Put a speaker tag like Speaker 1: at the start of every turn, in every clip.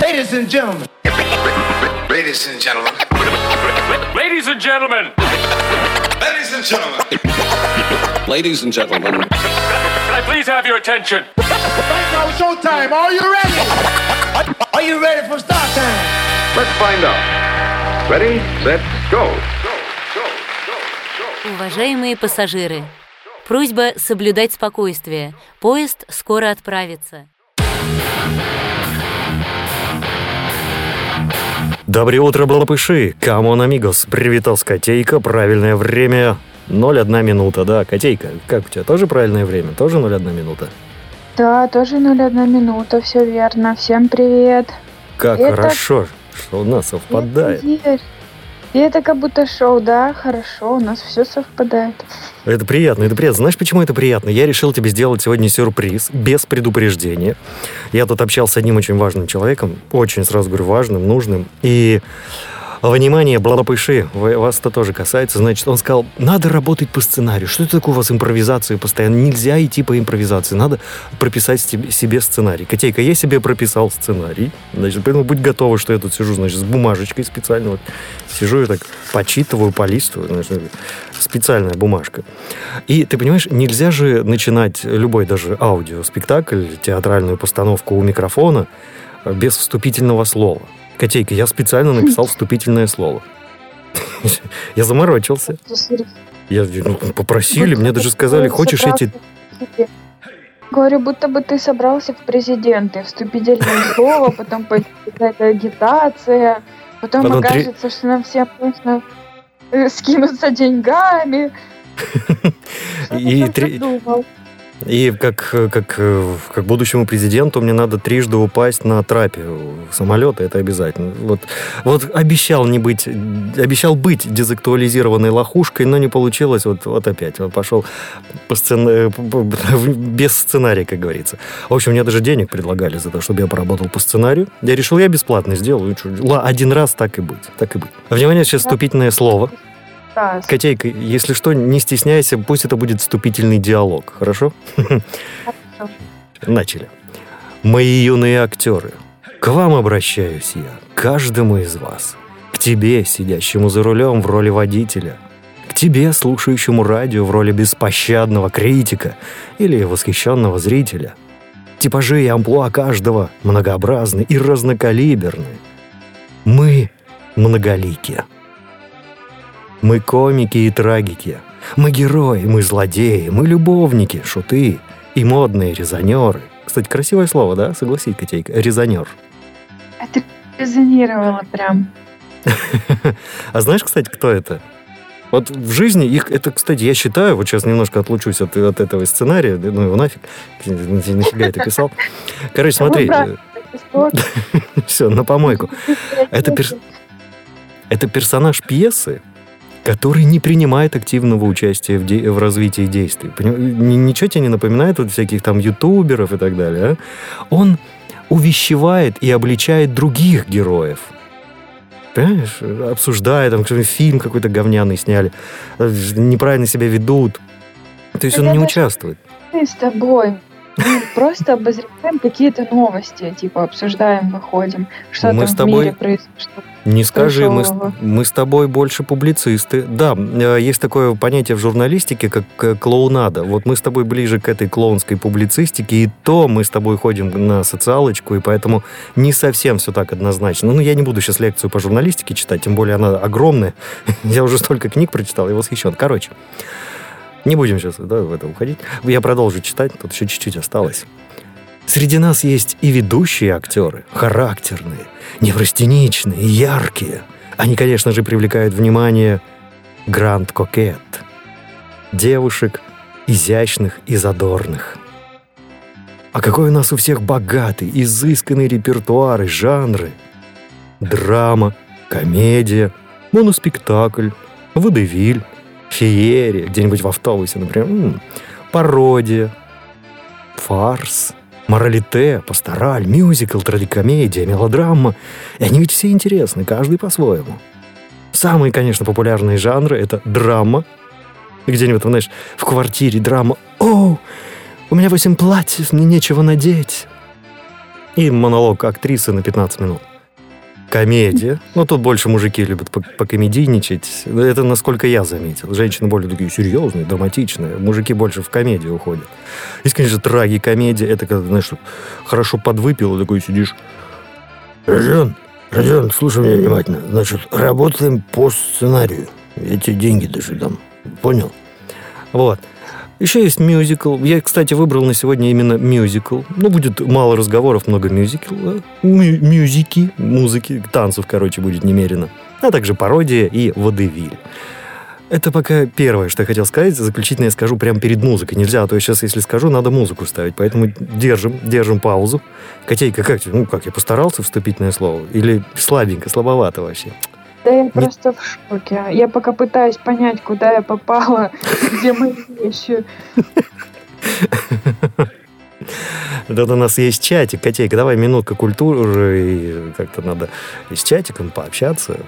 Speaker 1: Ladies and gentlemen.
Speaker 2: Ladies and gentlemen.
Speaker 3: Ladies and gentlemen.
Speaker 2: Ladies and gentlemen.
Speaker 4: Ladies and gentlemen.
Speaker 3: Can I please have your attention?
Speaker 1: Right now, showtime. Are you ready? Are you ready for start time?
Speaker 5: Let's find out. Ready, set, go.
Speaker 6: Уважаемые пассажиры, просьба соблюдать спокойствие. Поезд скоро отправится.
Speaker 7: Доброе утро, балапыши! Come on, amigos! Привитал котейка, правильное время 0,1 минута, да, котейка, как у тебя, тоже правильное время? Тоже 0,1 минута?
Speaker 8: Да, тоже 0,1 минута, все верно. Всем привет.
Speaker 7: Как
Speaker 8: Это-
Speaker 7: хорошо, что у нас совпадает.
Speaker 8: Привет. И это как будто шоу, да? Хорошо, у нас все совпадает.
Speaker 7: Это приятно, это приятно. Знаешь, почему это приятно? Я решил тебе сделать сегодня сюрприз, без предупреждения. Я тут общался с одним очень важным человеком, очень, сразу говорю, важным, нужным. И, внимание, блапыши, вас это тоже касается. Значит, он сказал, надо работать по сценарию. Что это такое у вас импровизация постоянно? Нельзя идти по импровизации, надо прописать себе сценарий. Котейка, я себе прописал сценарий. Значит, поэтому будь готова, что я тут сижу, значит, с бумажечкой специально. Вот сижу и так почитываю, полистываю. Значит, специальная бумажка. И ты понимаешь, нельзя же начинать любой даже аудиоспектакль, театральную постановку у микрофона э, без вступительного слова. Котейка, я специально написал вступительное слово. Я заморочился. Я ну, попросили, мне даже сказали, хочешь эти...
Speaker 8: Говорю, будто бы ты собрался в президенты. Вступительное слово, потом какая-то агитация, потом, окажется, что нам всем нужно э, скинуться деньгами.
Speaker 7: И И как, как, как будущему президенту мне надо трижды упасть на трапе самолета, это обязательно. Вот, вот обещал не быть, обещал быть дезактуализированной лохушкой, но не получилось, вот, вот опять, вот пошел по сцен- э, без сценария, как говорится. В общем, мне даже денег предлагали за то, чтобы я поработал по сценарию. Я решил, я бесплатно сделаю. Один раз так и быть, так и быть. Внимание, сейчас вступительное слово.
Speaker 8: Да,
Speaker 7: Котейка, если что, не стесняйся, пусть это будет вступительный диалог, хорошо?
Speaker 8: хорошо.
Speaker 7: Начали. Мои юные актеры, к вам обращаюсь я, каждому из вас. К тебе, сидящему за рулем в роли водителя. К тебе, слушающему радио в роли беспощадного критика или восхищенного зрителя. Типажи и амплуа каждого многообразны и разнокалиберны. Мы многоликие. Мы комики и трагики. Мы герои, мы злодеи, мы любовники, шуты и модные резонеры. Кстати, красивое слово, да? Согласись, Котейка. Резонер.
Speaker 8: Это резонировало прям.
Speaker 7: А знаешь, кстати, кто это? Вот в жизни их, это, кстати, я считаю, вот сейчас немножко отлучусь от, от этого сценария, ну его нафиг, нафига это писал. Короче, смотри,
Speaker 8: Ну, да.
Speaker 7: все, на помойку. Это персонаж пьесы, который не принимает активного участия в, де- в развитии действий. Поним- ни- Ничего тебе не напоминает вот всяких там ютуберов и так далее. а? Он увещевает и обличает других героев. Понимаешь? Обсуждая, там, фильм какой-то говняный сняли, э, неправильно себя ведут. То есть он
Speaker 8: Я
Speaker 7: не
Speaker 8: даже-
Speaker 7: участвует.
Speaker 8: С тобой мы просто обозреваем какие-то новости, типа обсуждаем, выходим, что
Speaker 7: Мы
Speaker 8: там
Speaker 7: с
Speaker 8: в
Speaker 7: тобой-
Speaker 8: мире произошло.
Speaker 7: Не скажи, мы с, мы с тобой больше публицисты. Да, э, есть такое понятие в журналистике, как э, клоунада. Вот мы с тобой ближе к этой клоунской публицистике, и то мы с тобой ходим на социалочку, и поэтому не совсем все так однозначно. Ну, я не буду сейчас лекцию по журналистике читать, тем более она огромная. Я уже столько книг прочитал и восхищен. Короче, не будем сейчас да, в это уходить. Я продолжу читать, тут еще чуть-чуть осталось. Среди нас есть и ведущие актеры, характерные, неврастеничные, яркие. Они, конечно же, привлекают внимание гранд кокет. Девушек изящных и задорных. А какой у нас у всех богатый, изысканный репертуар и жанры. Драма, комедия, моноспектакль, водевиль, феерия, где-нибудь в автобусе, например, м, пародия, фарс, моралите, пастораль, мюзикл, трагикомедия, мелодрама. И они ведь все интересны, каждый по-своему. Самые, конечно, популярные жанры — это драма. Где-нибудь, знаешь, в квартире драма. «О, у меня восемь платьев, мне нечего надеть». и монолог актрисы на 15 минут. Комедия. Ну, тут больше мужики любят по- покомедийничать. Это насколько я заметил. Женщины более такие серьезные, драматичные. Мужики больше в комедию уходят. Есть, конечно, трагикомедия. Это когда, знаешь, хорошо подвыпил и такой сидишь.
Speaker 9: Родион, Родион, слушай меня внимательно. Значит, работаем по сценарию. Я тебе деньги даже дам. Понял?
Speaker 7: Вот. Еще есть мюзикл. Я, кстати, выбрал на сегодня именно мюзикл. Ну, будет мало разговоров, много мюзикла. Мю- мюзики, музыки, танцев, короче, будет немерено. А также пародия и водевиль. Это пока первое, что я хотел сказать. Заключительное я скажу прямо перед музыкой. Нельзя, а то я сейчас, если скажу, надо музыку ставить. Поэтому держим, держим паузу. Котейка, как? Ну, как, я постарался вступительное слово? Или слабенько, слабовато вообще?
Speaker 8: Да я просто в шоке. Я пока пытаюсь понять, куда я попала, где мои вещи.
Speaker 7: Вот у нас есть чатик. Котейка, давай минутка культуры. И как-то надо и с чатиком пообщаться.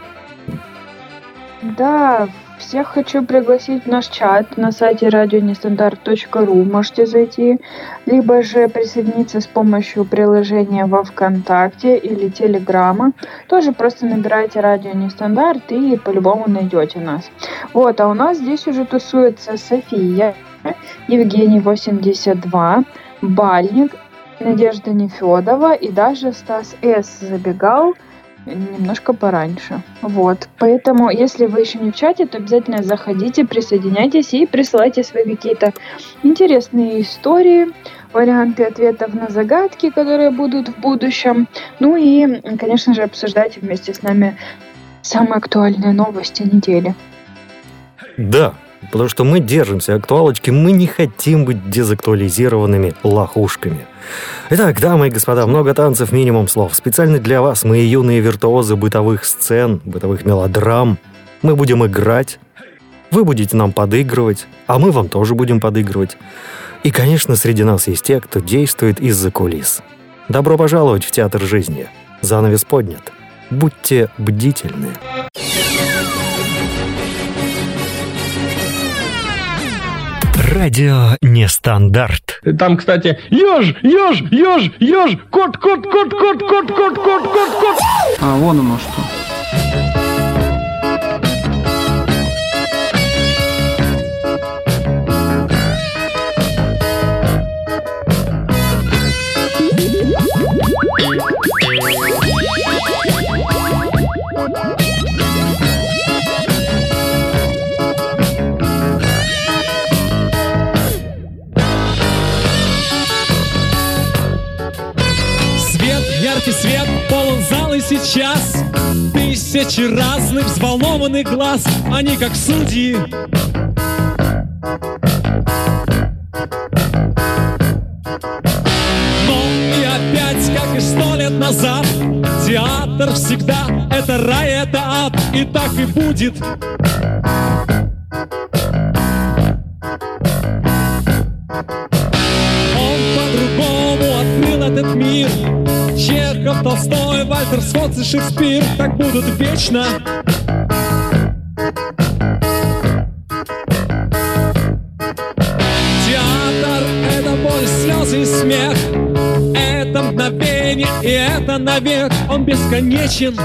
Speaker 8: Да, всех хочу пригласить в наш чат на сайте радионестандарт.ру. Можете зайти, либо же присоединиться с помощью приложения во ВКонтакте или Телеграма. Тоже просто набирайте радио Нестандарт и по-любому найдете нас. Вот, а у нас здесь уже тусуется София, Евгений 82, Бальник, Надежда Нефедова и даже Стас С. забегал немножко пораньше. Вот. Поэтому, если вы еще не в чате, то обязательно заходите, присоединяйтесь и присылайте свои какие-то интересные истории, варианты ответов на загадки, которые будут в будущем. Ну и, конечно же, обсуждайте вместе с нами самые актуальные новости недели.
Speaker 7: Да, потому что мы держимся актуалочки, мы не хотим быть дезактуализированными лохушками. Итак, дамы и господа, много танцев, минимум слов. Специально для вас, мы юные виртуозы бытовых сцен, бытовых мелодрам. Мы будем играть, вы будете нам подыгрывать, а мы вам тоже будем подыгрывать. И, конечно, среди нас есть те, кто действует из-за кулис. Добро пожаловать в театр жизни. Занавес поднят. Будьте бдительны.
Speaker 10: Радио Нестандарт.
Speaker 1: Там, кстати, еж, еж, еж, еж, кот, кот, кот, кот, кот, кот, кот, кот, кот.
Speaker 11: А, вон оно что.
Speaker 12: Свет, сейчас Тысячи разных взволнованных глаз. Они как судьи. Но и опять, как и сто лет назад Театр всегда это рай, это ад И так и будет. Он по-другому открыл этот мир. Чехов, Толстой, Вальтер Скотт и Шекспир. Так будут вечно. Театр — это боль, слезы и смех. Это мгновение и это навек. Он бесконечен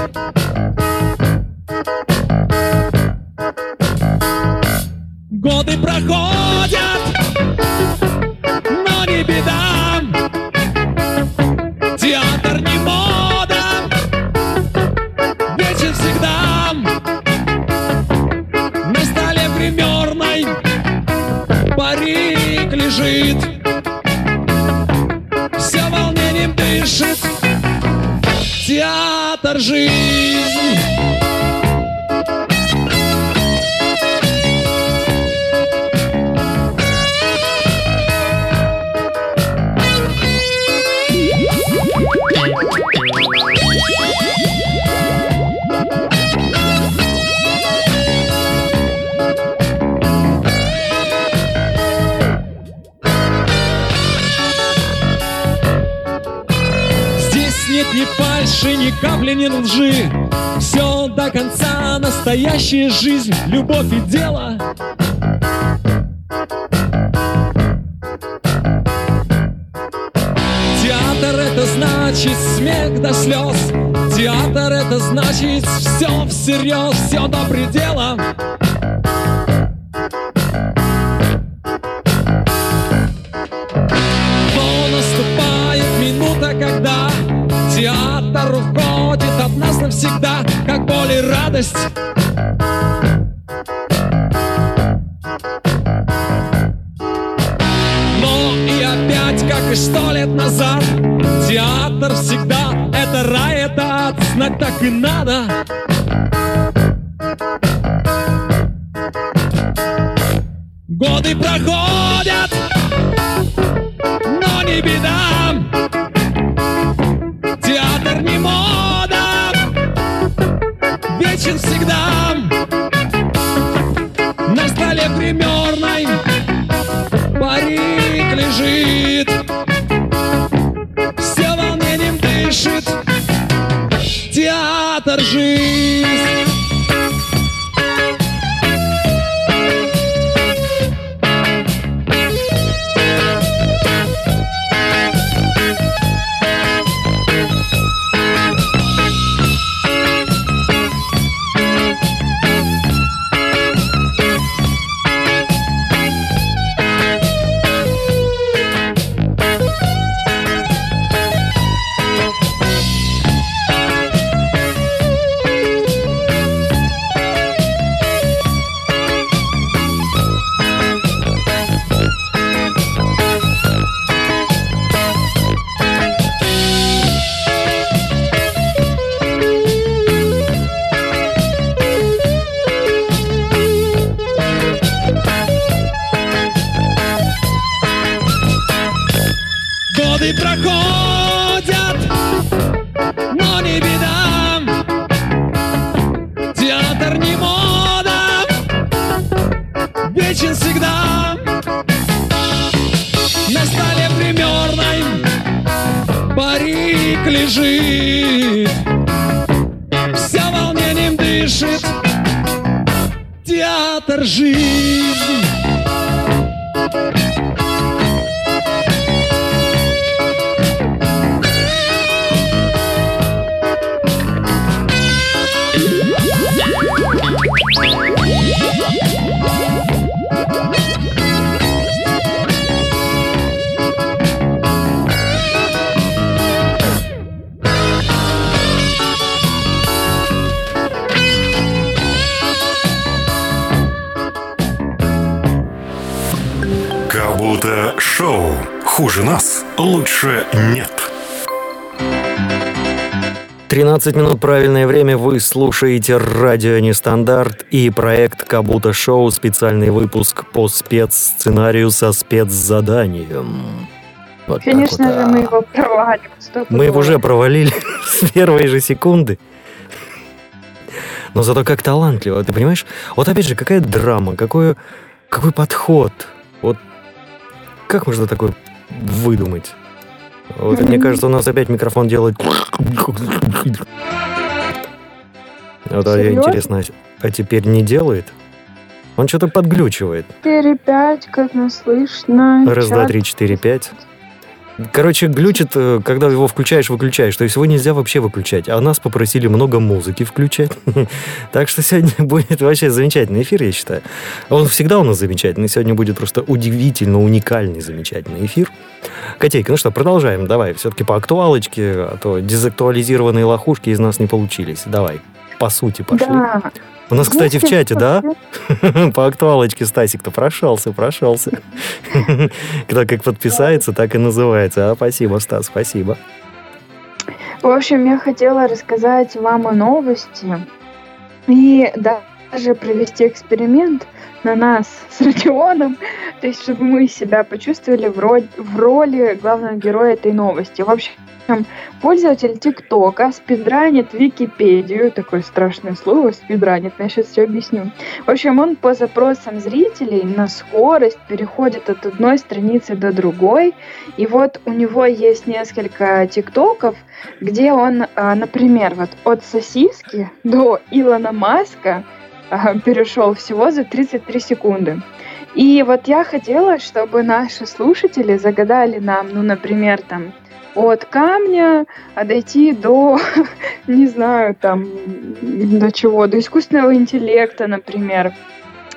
Speaker 12: настоящая жизнь, любовь и дело Театр это значит смех до слез. Театр это значит все всерьез, все до предела. Годы проходят, но не беда. Театр не мода, вечен всегда. На столе гримерной парик лежит, все волнением дышит. Театр жизнь.
Speaker 10: Будто шоу. Хуже нас, лучше нет.
Speaker 7: 13 минут правильное время. Вы слушаете радио Нестандарт и проект Кабута Шоу. Специальный выпуск по спецсценарию со спецзаданием. Вот
Speaker 8: Конечно
Speaker 7: вот,
Speaker 8: же,
Speaker 7: а.
Speaker 8: мы его провалим. стопудово.
Speaker 7: Мы его уже провалили с первой же секунды. Но зато как талантливо, ты понимаешь? Вот опять же, какая драма, какой, какой подход. Как можно такое выдумать? Вот мне кажется, у нас опять микрофон делает... Вот, а интересно, а теперь не делает? Он что-то подглючивает.
Speaker 8: 4-5, как нас слышно.
Speaker 7: Раз, два, три, четыре, пять. Короче, глючит, э, когда его включаешь, выключаешь. То есть его нельзя вообще выключать. А нас попросили много музыки включать. Так что сегодня будет вообще замечательный эфир, я считаю. Он всегда у нас замечательный. Сегодня будет просто удивительно уникальный, замечательный эфир. Котейка, ну что, продолжаем. Давай, все-таки по актуалочке, а то дезактуализированные лохушки из нас не получились. Давай, по сути пошли.
Speaker 8: Да.
Speaker 7: У нас, кстати, в чате, да? По актуалочке Стасик-то прошелся, прошелся. Кто как подписается, так и называется. А, спасибо, Стас, спасибо.
Speaker 8: В общем, я хотела рассказать вам о новости и даже провести эксперимент на нас с Родионом, то есть чтобы мы себя почувствовали в роли, в роли главного героя этой новости. В общем, пользователь ТикТока спидранит Википедию, такое страшное слово, спидранит, я сейчас все объясню. В общем, он по запросам зрителей на скорость переходит от одной страницы до другой, и вот у него есть несколько ТикТоков, где он, а, например, вот от сосиски до Илона Маска а, перешел всего за 33 секунды. И вот я хотела, чтобы наши слушатели загадали нам, ну, например, там, от камня, дойти до, не знаю, там, до чего, до искусственного интеллекта, например.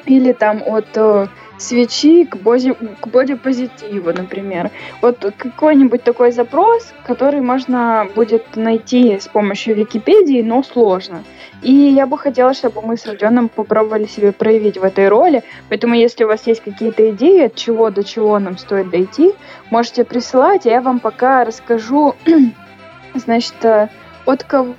Speaker 8: Или там от э, свечи к, боди, к бодипозитиву, например. Вот какой-нибудь такой запрос, который можно будет найти с помощью Википедии, но сложно. И я бы хотела, чтобы мы с Родионом попробовали себя проявить в этой роли. Поэтому, если у вас есть какие-то идеи, от чего до чего нам стоит дойти, можете присылать, а я вам пока расскажу, значит, э, от кого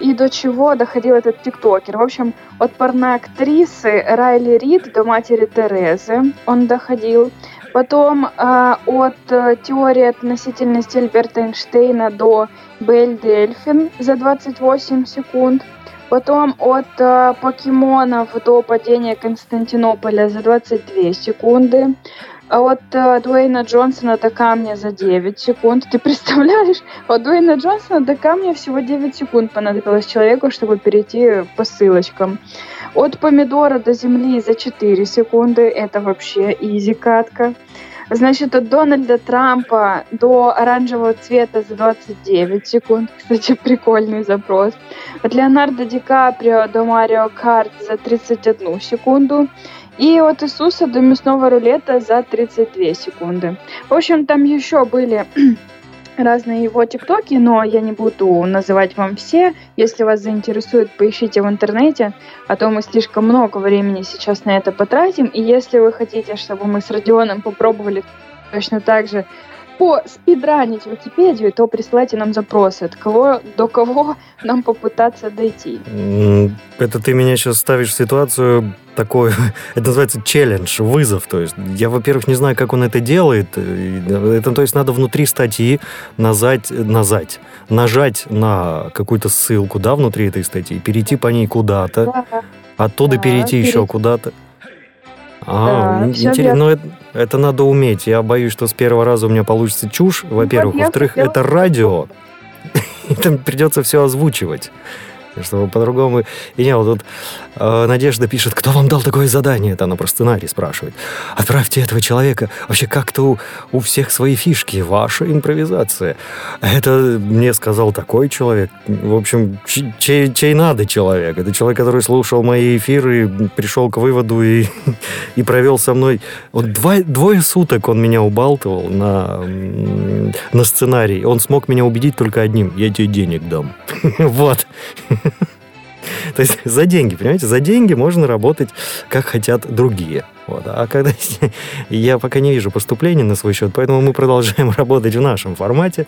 Speaker 8: и до чего доходил этот тиктокер. В общем, от порноактрисы Райли Рид до матери Терезы он доходил. Потом э, от э, теории относительности Альберта Эйнштейна до Бель Дельфин за 28 секунд. Потом от э, покемонов до падения Константинополя за 22 секунды. А от э, Дуэйна Джонсона до камня за 9 секунд. Ты представляешь? От Дуэйна Джонсона до камня всего 9 секунд понадобилось человеку, чтобы перейти по ссылочкам. От помидора до земли за 4 секунды. Это вообще изи катка. Значит, от Дональда Трампа до оранжевого цвета за 29 секунд. Кстати, прикольный запрос. От Леонардо Ди Каприо до Марио Карт за 31 секунду. И от Иисуса до мясного рулета за 32 секунды. В общем, там еще были разные его тиктоки, но я не буду называть вам все. Если вас заинтересует, поищите в интернете, а то мы слишком много времени сейчас на это потратим. И если вы хотите, чтобы мы с Родионом попробовали точно так же по спидранить Википедию, то присылайте нам запросы, от кого до кого нам попытаться дойти.
Speaker 7: Это ты меня сейчас ставишь в ситуацию такой, это называется челлендж, вызов. То есть я, во-первых, не знаю, как он это делает. Это, то есть надо внутри статьи нажать, нажать, нажать на какую-то ссылку, да, внутри этой статьи, перейти по ней куда-то,
Speaker 8: Да.
Speaker 7: оттуда
Speaker 8: Да,
Speaker 7: перейти еще
Speaker 8: перейти.
Speaker 7: куда-то. А,
Speaker 8: Да,
Speaker 7: интересно. Но это, это надо уметь. Я боюсь, что с первого раза у меня получится чушь, во-первых.
Speaker 8: Ну,
Speaker 7: Во-вторых, это радио. И там придется все озвучивать. Чтобы по-другому... И не, вот тут э, Надежда пишет, кто вам дал такое задание? Это она про сценарий спрашивает. Отправьте этого человека. Вообще как-то у, у всех свои фишки. Ваша импровизация. Это мне сказал такой человек. В общем, чей, чей надо человек? Это человек, который слушал мои эфиры, пришел к выводу и, и провел со мной... Вот два, двое суток он меня убалтывал на, на сценарий. Он смог меня убедить только одним. Я тебе денег дам. Вот. То есть за деньги, понимаете, за деньги можно работать, как хотят другие. Вот. А когда я пока не вижу поступлений на свой счет, поэтому мы продолжаем работать в нашем формате.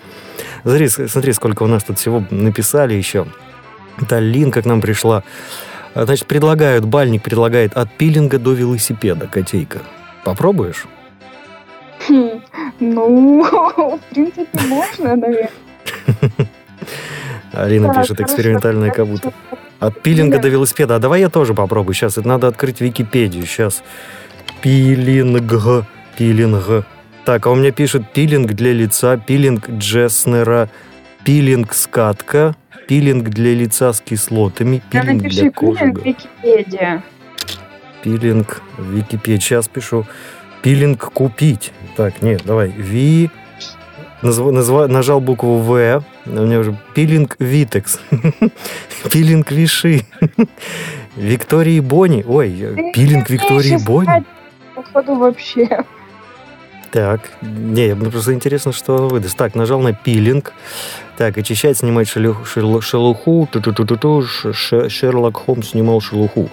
Speaker 7: Смотри, смотри, сколько у нас тут всего написали еще. Таллинка к нам пришла. Значит, предлагают, бальник предлагает от пилинга до велосипеда, котейка. Попробуешь?
Speaker 8: Хм, Ну, в принципе, можно, наверное.
Speaker 7: Алина
Speaker 8: Так,
Speaker 7: пишет, экспериментальная
Speaker 8: хорошо.
Speaker 7: кабута. От пилинга
Speaker 8: Да.
Speaker 7: до велосипеда. А давай я тоже попробую. Сейчас это надо открыть Википедию. Сейчас. Пилинг. Пилинг. Так, а у меня пишет пилинг для лица, пилинг Джеснера, пилинг скатка, пилинг для лица с кислотами, пилинг
Speaker 8: напиши
Speaker 7: для кожи.
Speaker 8: пилинг Википедия.
Speaker 7: Пилинг Википедия. Сейчас пишу. Пилинг купить. Так, нет, давай. Ви... Назва- назва- нажал букву В. У меня уже пилинг Витекс. пилинг Виши. Виктории Бони. Ой, пилинг Виктории Бони.
Speaker 8: Походу вообще.
Speaker 7: Так, не, мне просто интересно, что он выдаст. Так, нажал на пилинг. Так, очищать, снимать шелю- шелу- шелуху. Ту-ту-ту-ту-ту. Ш- Ш- Шерлок Холмс снимал шелуху.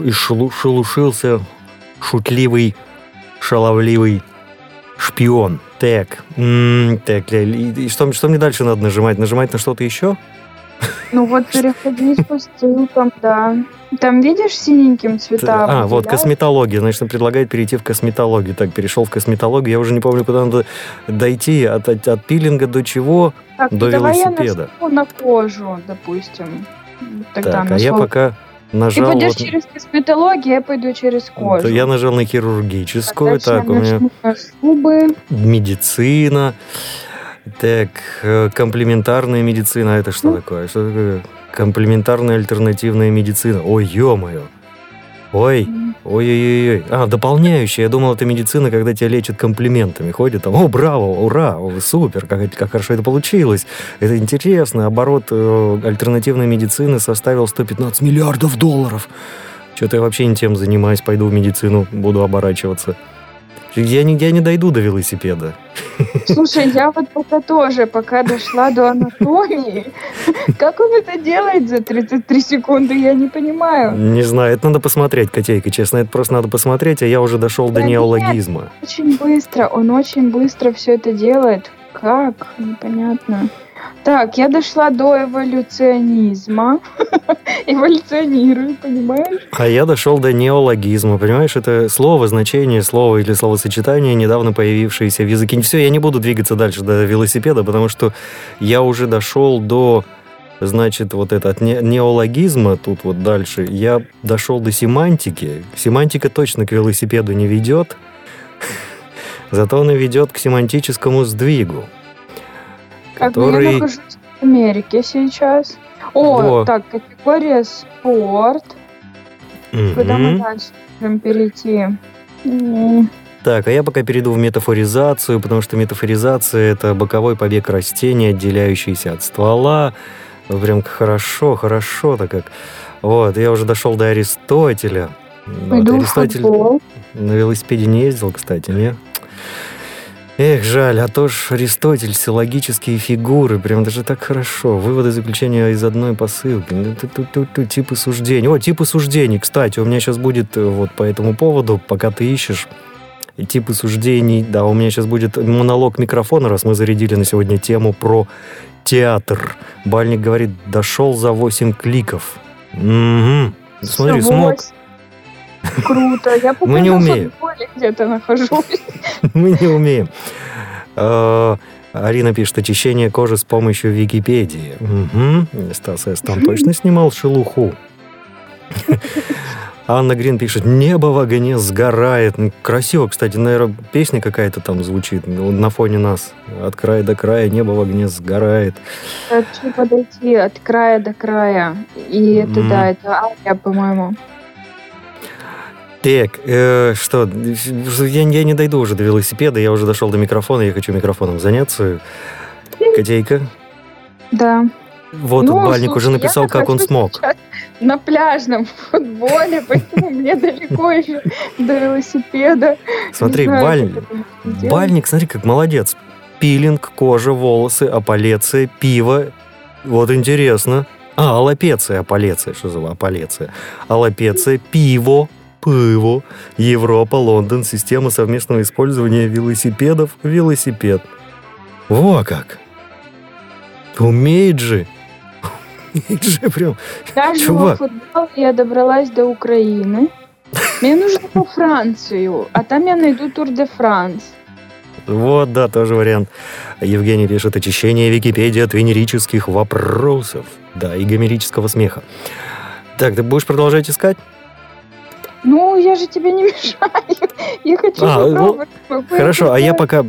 Speaker 7: И шелу- шелушился шутливый, шаловливый шпион. Так, так, и, и что, что мне дальше надо нажимать? Нажимать на что-то еще?
Speaker 8: Ну вот переходить по ссылкам, да. Там видишь синеньким цвета?
Speaker 7: А, вот
Speaker 8: выделяют?
Speaker 7: косметология. Значит, он предлагает перейти в косметологию. Так, перешел в косметологию. Я уже не помню, куда надо дойти. От, от, от пилинга до чего?
Speaker 8: Так,
Speaker 7: до
Speaker 8: давай я
Speaker 7: велосипеда.
Speaker 8: нажму на кожу, допустим. Тогда
Speaker 7: так, а я
Speaker 8: слово.
Speaker 7: Пока
Speaker 8: Ты
Speaker 7: нажал...
Speaker 8: пойдешь
Speaker 7: вот-
Speaker 8: через косметологию, я пойду через кожу.
Speaker 7: то я нажал на хирургическую.
Speaker 8: Я
Speaker 7: Так, у меня
Speaker 8: зубы.
Speaker 7: медицина. Так, э, комплементарная медицина. А Это что такое? Что такое? Комплементарная альтернативная медицина. Ой, ё-моё. Ой, ой-ой-ой. А, дополняющая. Я думал, это медицина, когда тебя лечат комплиментами. Ходит там, о, браво, ура, о, супер, как, как хорошо это получилось. Это интересно. Оборот э, альтернативной медицины составил 115 миллиардов долларов. Что-то я вообще не тем занимаюсь. Пойду в медицину, буду оборачиваться. Я не, я не дойду до велосипеда.
Speaker 8: Слушай, я вот пока тоже, пока дошла до анатомии, как он это делает за 33 секунды, я не понимаю.
Speaker 7: Не знаю, это надо посмотреть, Котейка, честно, это просто надо посмотреть, а я уже дошел до
Speaker 8: Да
Speaker 7: неологизма.
Speaker 8: нет, Очень быстро, он очень быстро все это делает. Как? Непонятно. Так, я дошла до эволюционизма. Эволюционирую, понимаешь?
Speaker 7: А я дошел до неологизма, понимаешь, это слово, значение слова или словосочетание, недавно появившееся в языке. Все, я не буду двигаться дальше до велосипеда, потому что я уже дошел до, значит, вот это от не- неологизма, тут вот дальше, я дошел до семантики. Семантика точно к велосипеду не ведет, зато она ведет к семантическому сдвигу.
Speaker 8: Как бы
Speaker 7: Который-
Speaker 8: я нахожусь в Америке сейчас. О,
Speaker 7: Во.
Speaker 8: так, категория спорт. Куда мы дальше можем перейти?
Speaker 7: Так, а я пока перейду в метафоризацию, потому что метафоризация — это боковой побег растения, отделяющийся от ствола. Ну, Прям хорошо, хорошо-то как. Вот, я уже дошел до Аристотеля. Вот,
Speaker 8: Пойду в
Speaker 7: Аристотель
Speaker 8: футбол.
Speaker 7: на велосипеде не ездил, кстати, не? Эх, жаль, а то ж Аристотель, силлогические фигуры, прям даже так хорошо. Выводы заключения из одной посылки. Ну, ту-ту-ту-ту, Типы суждений. О, типы суждений, кстати, у меня сейчас будет э, вот по этому поводу, пока ты ищешь, типы суждений. Да, у меня сейчас будет монолог микрофона, раз мы зарядили на сегодня тему про театр. Бальник говорит, дошел за 8 кликов. Угу. Смотри, смог.
Speaker 8: Круто. Я
Speaker 7: Мы не умеем.
Speaker 8: где-то нахожусь.
Speaker 7: Мы не умеем. Э, Арина пишет, очищение кожи с помощью Википедии. Угу. Стас С. там точно снимал шелуху. Анна Грин пишет, небо в огне сгорает. Красиво, кстати, наверное, песня какая-то там звучит на фоне нас. От края до края небо в огне сгорает.
Speaker 8: Хочу подойти от края до края. И это,
Speaker 7: М.
Speaker 8: да, это Ария, по-моему.
Speaker 7: Так, э, что, я, я не дойду уже до велосипеда, я уже дошел до микрофона, я хочу микрофоном заняться. Котейка,
Speaker 8: Да.
Speaker 7: вот
Speaker 8: Ну,
Speaker 7: Бальник уже
Speaker 8: слушай,
Speaker 7: написал, как он смог.
Speaker 8: На пляжном футболе, поэтому мне далеко еще до велосипеда.
Speaker 7: Смотри. Бальник, смотри, как молодец. Пилинг, кожа, волосы, апалеция, пиво. Вот интересно. А, аллопеция, апалеция. Что за апалеция? Аллопеция, пиво, пиво, Европа, Лондон, система совместного использования велосипедов, велосипед. Во как! Умеет же! Умеет же прям.
Speaker 8: Даже
Speaker 7: Чувак.
Speaker 8: футбол я добралась до Украины. Мне нужно по Францию, а там я найду Тур де Франс.
Speaker 7: Вот, да, тоже вариант. Евгений пишет очищение Википедии от венерических вопросов. Да, и гомерического смеха. Так, ты будешь продолжать искать?
Speaker 8: Ну, я же тебе не мешаю. Я хочу
Speaker 7: А,
Speaker 8: попробовать.
Speaker 7: Хорошо, а я пока...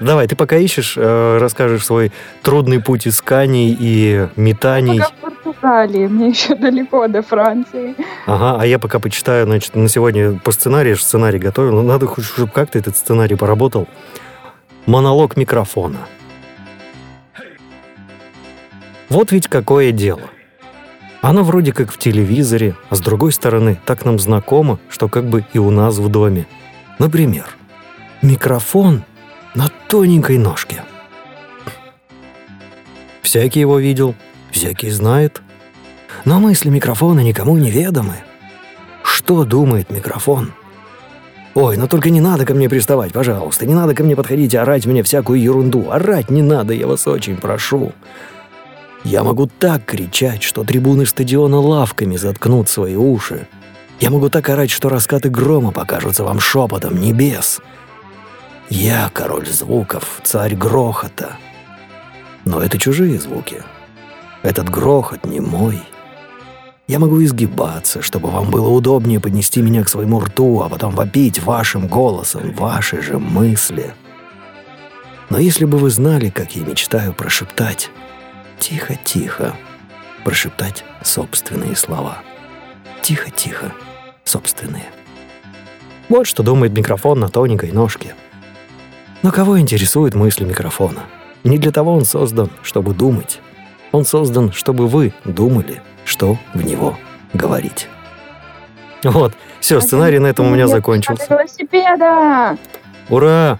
Speaker 7: Давай, ты пока ищешь, э, расскажешь свой трудный путь исканий и метаний.
Speaker 8: Пока в Португалии, мне еще далеко до Франции.
Speaker 7: Ага, а я пока почитаю, значит, на сегодня по сценарию, я сценарий готовил, но надо хоть, чтобы как-то этот сценарий поработал. Монолог микрофона. Вот ведь какое дело. Оно вроде как в телевизоре, а с другой стороны так нам знакомо, что как бы и у нас в доме. Например, микрофон на тоненькой ножке. Всякий его видел, всякий знает. Но мысли микрофона никому не ведомы. Что думает микрофон? Ой, ну только не надо ко мне приставать, пожалуйста. Не надо ко мне подходить и орать мне всякую ерунду. Орать не надо, я вас очень прошу. Я могу так кричать, что трибуны стадиона лавками заткнут свои уши. Я могу так орать, что раскаты грома покажутся вам шепотом небес. Я король звуков, царь грохота. Но это чужие звуки. Этот грохот не мой. Я могу изгибаться, чтобы вам было удобнее поднести меня к своему рту, а потом вопить вашим голосом ваши же мысли. Но если бы вы знали, как я мечтаю прошептать тихо-тихо, прошептать собственные слова. Тихо-тихо, собственные. Вот что думает микрофон на тоненькой ножке. Но кого интересуют мысли микрофона? Не для того он создан, чтобы думать. Он создан, чтобы вы думали, что в него говорить. Вот, все, сценарий на этом у меня закончился.
Speaker 8: Велосипеда!
Speaker 7: Ура!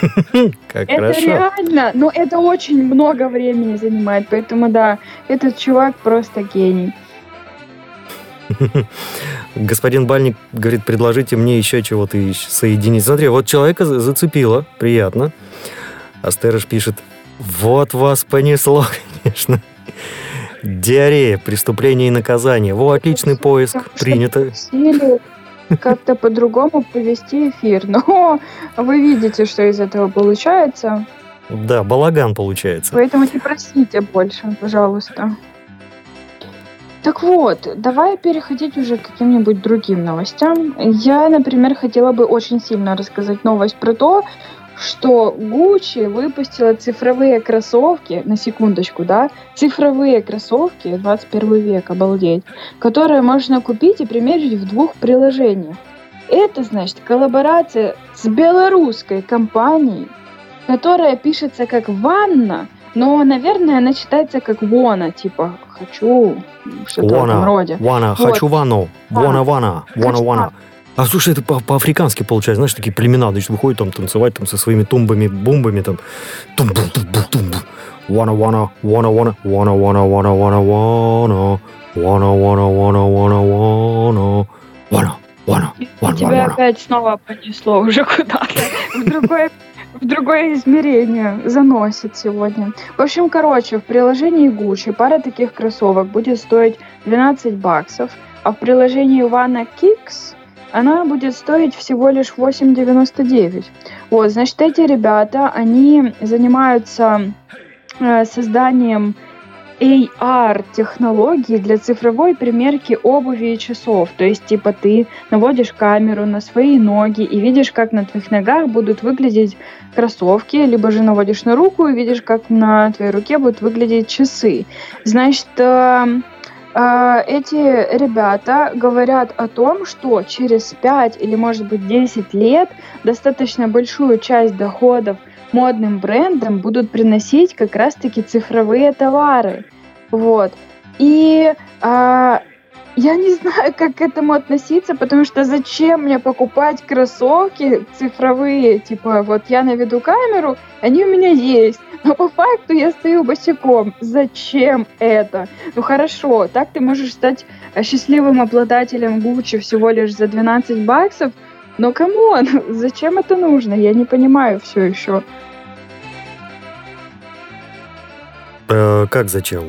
Speaker 7: Как
Speaker 8: это
Speaker 7: хорошо.
Speaker 8: реально, но это очень много времени занимает, поэтому да, этот чувак просто гений.
Speaker 7: Господин Бальник говорит, предложите мне еще чего-то соединить. Смотри, вот человека за- зацепило, приятно. Астерыш пишет, вот вас понесло, конечно. Диарея, преступление и наказание. Во, отличный поиск, принято.
Speaker 8: Как-то по-другому повести эфир. Но вы видите, что из этого получается,
Speaker 7: Да, балаган получается.
Speaker 8: поэтому не просите больше, пожалуйста. Так вот, давай переходить уже к каким-нибудь другим новостям. Я, например, хотела бы очень сильно рассказать новость про то, что Gucci выпустила цифровые кроссовки, на секундочку, да, цифровые кроссовки 21 век, обалдеть, которые можно купить и примерить в двух приложениях. Это, значит, коллаборация с белорусской компанией, которая пишется как «Ванна», но, наверное, она читается как «Вона», типа «хочу», что-то в этом роде.
Speaker 7: вана,
Speaker 8: Вот.
Speaker 7: хочу вану, вана, вана, вана,
Speaker 8: Хочу
Speaker 7: вана. А слушай, это по- по-африкански получается, знаешь, такие племена, значит, выходят там танцевать там со своими тумбами, бумбами там. тум бум тум бум тум Вана, вана, вана, вана, вана, вана, вана, вана, вана, вана, вана, вана, вана, вана, вана, вана,
Speaker 8: И
Speaker 7: вана,
Speaker 8: тебя
Speaker 7: вана.
Speaker 8: опять снова понесло уже куда-то, в другое, в другое измерение заносит сегодня. В общем, короче, в приложении Gucci пара таких кроссовок будет стоить 12 баксов, а в приложении Vana Kicks она будет стоить всего лишь 8,99. Вот, значит, эти ребята, они занимаются э, созданием AR-технологии для цифровой примерки обуви и часов. То есть, типа, ты наводишь камеру на свои ноги и видишь, как на твоих ногах будут выглядеть кроссовки, либо же наводишь на руку и видишь, как на твоей руке будут выглядеть часы. Значит, э, эти ребята говорят о том, что через 5 или, может быть, 10 лет достаточно большую часть доходов модным брендам будут приносить как раз-таки цифровые товары. Вот. И а, я не знаю, как к этому относиться, потому что зачем мне покупать кроссовки цифровые? Типа, вот я наведу камеру, они у меня есть. Но по факту я стою босиком. Зачем это? Ну хорошо, так ты можешь стать э, счастливым обладателем Гуччи всего лишь за 12 баксов, но come on, зачем это нужно? Я не понимаю все еще.
Speaker 7: Э, как зачем?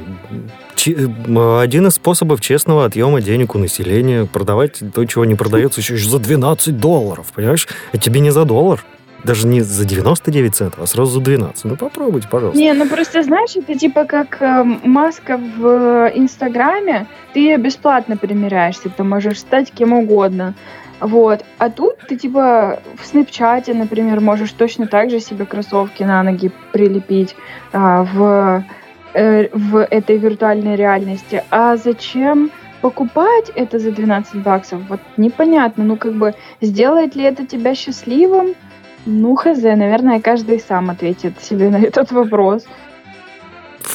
Speaker 7: Э, Один из способов честного отъема денег у населения продавать то, чего не продается еще за 12 долларов, понимаешь? А тебе не за доллар, даже не за 99 центов, а сразу за 12. Ну попробуйте, пожалуйста.
Speaker 8: Не, ну просто знаешь, это типа как э, маска в э, Инстаграме, ты ее бесплатно примеряешься, ты можешь стать кем угодно. Вот. А тут ты типа в Снэпчате, например, можешь точно так же себе кроссовки на ноги прилепить а, в, э, в этой виртуальной реальности. А зачем покупать это за 12 баксов? Вот непонятно. Ну как бы сделает ли это тебя счастливым? Ну, хз, наверное, каждый сам ответит себе на этот вопрос.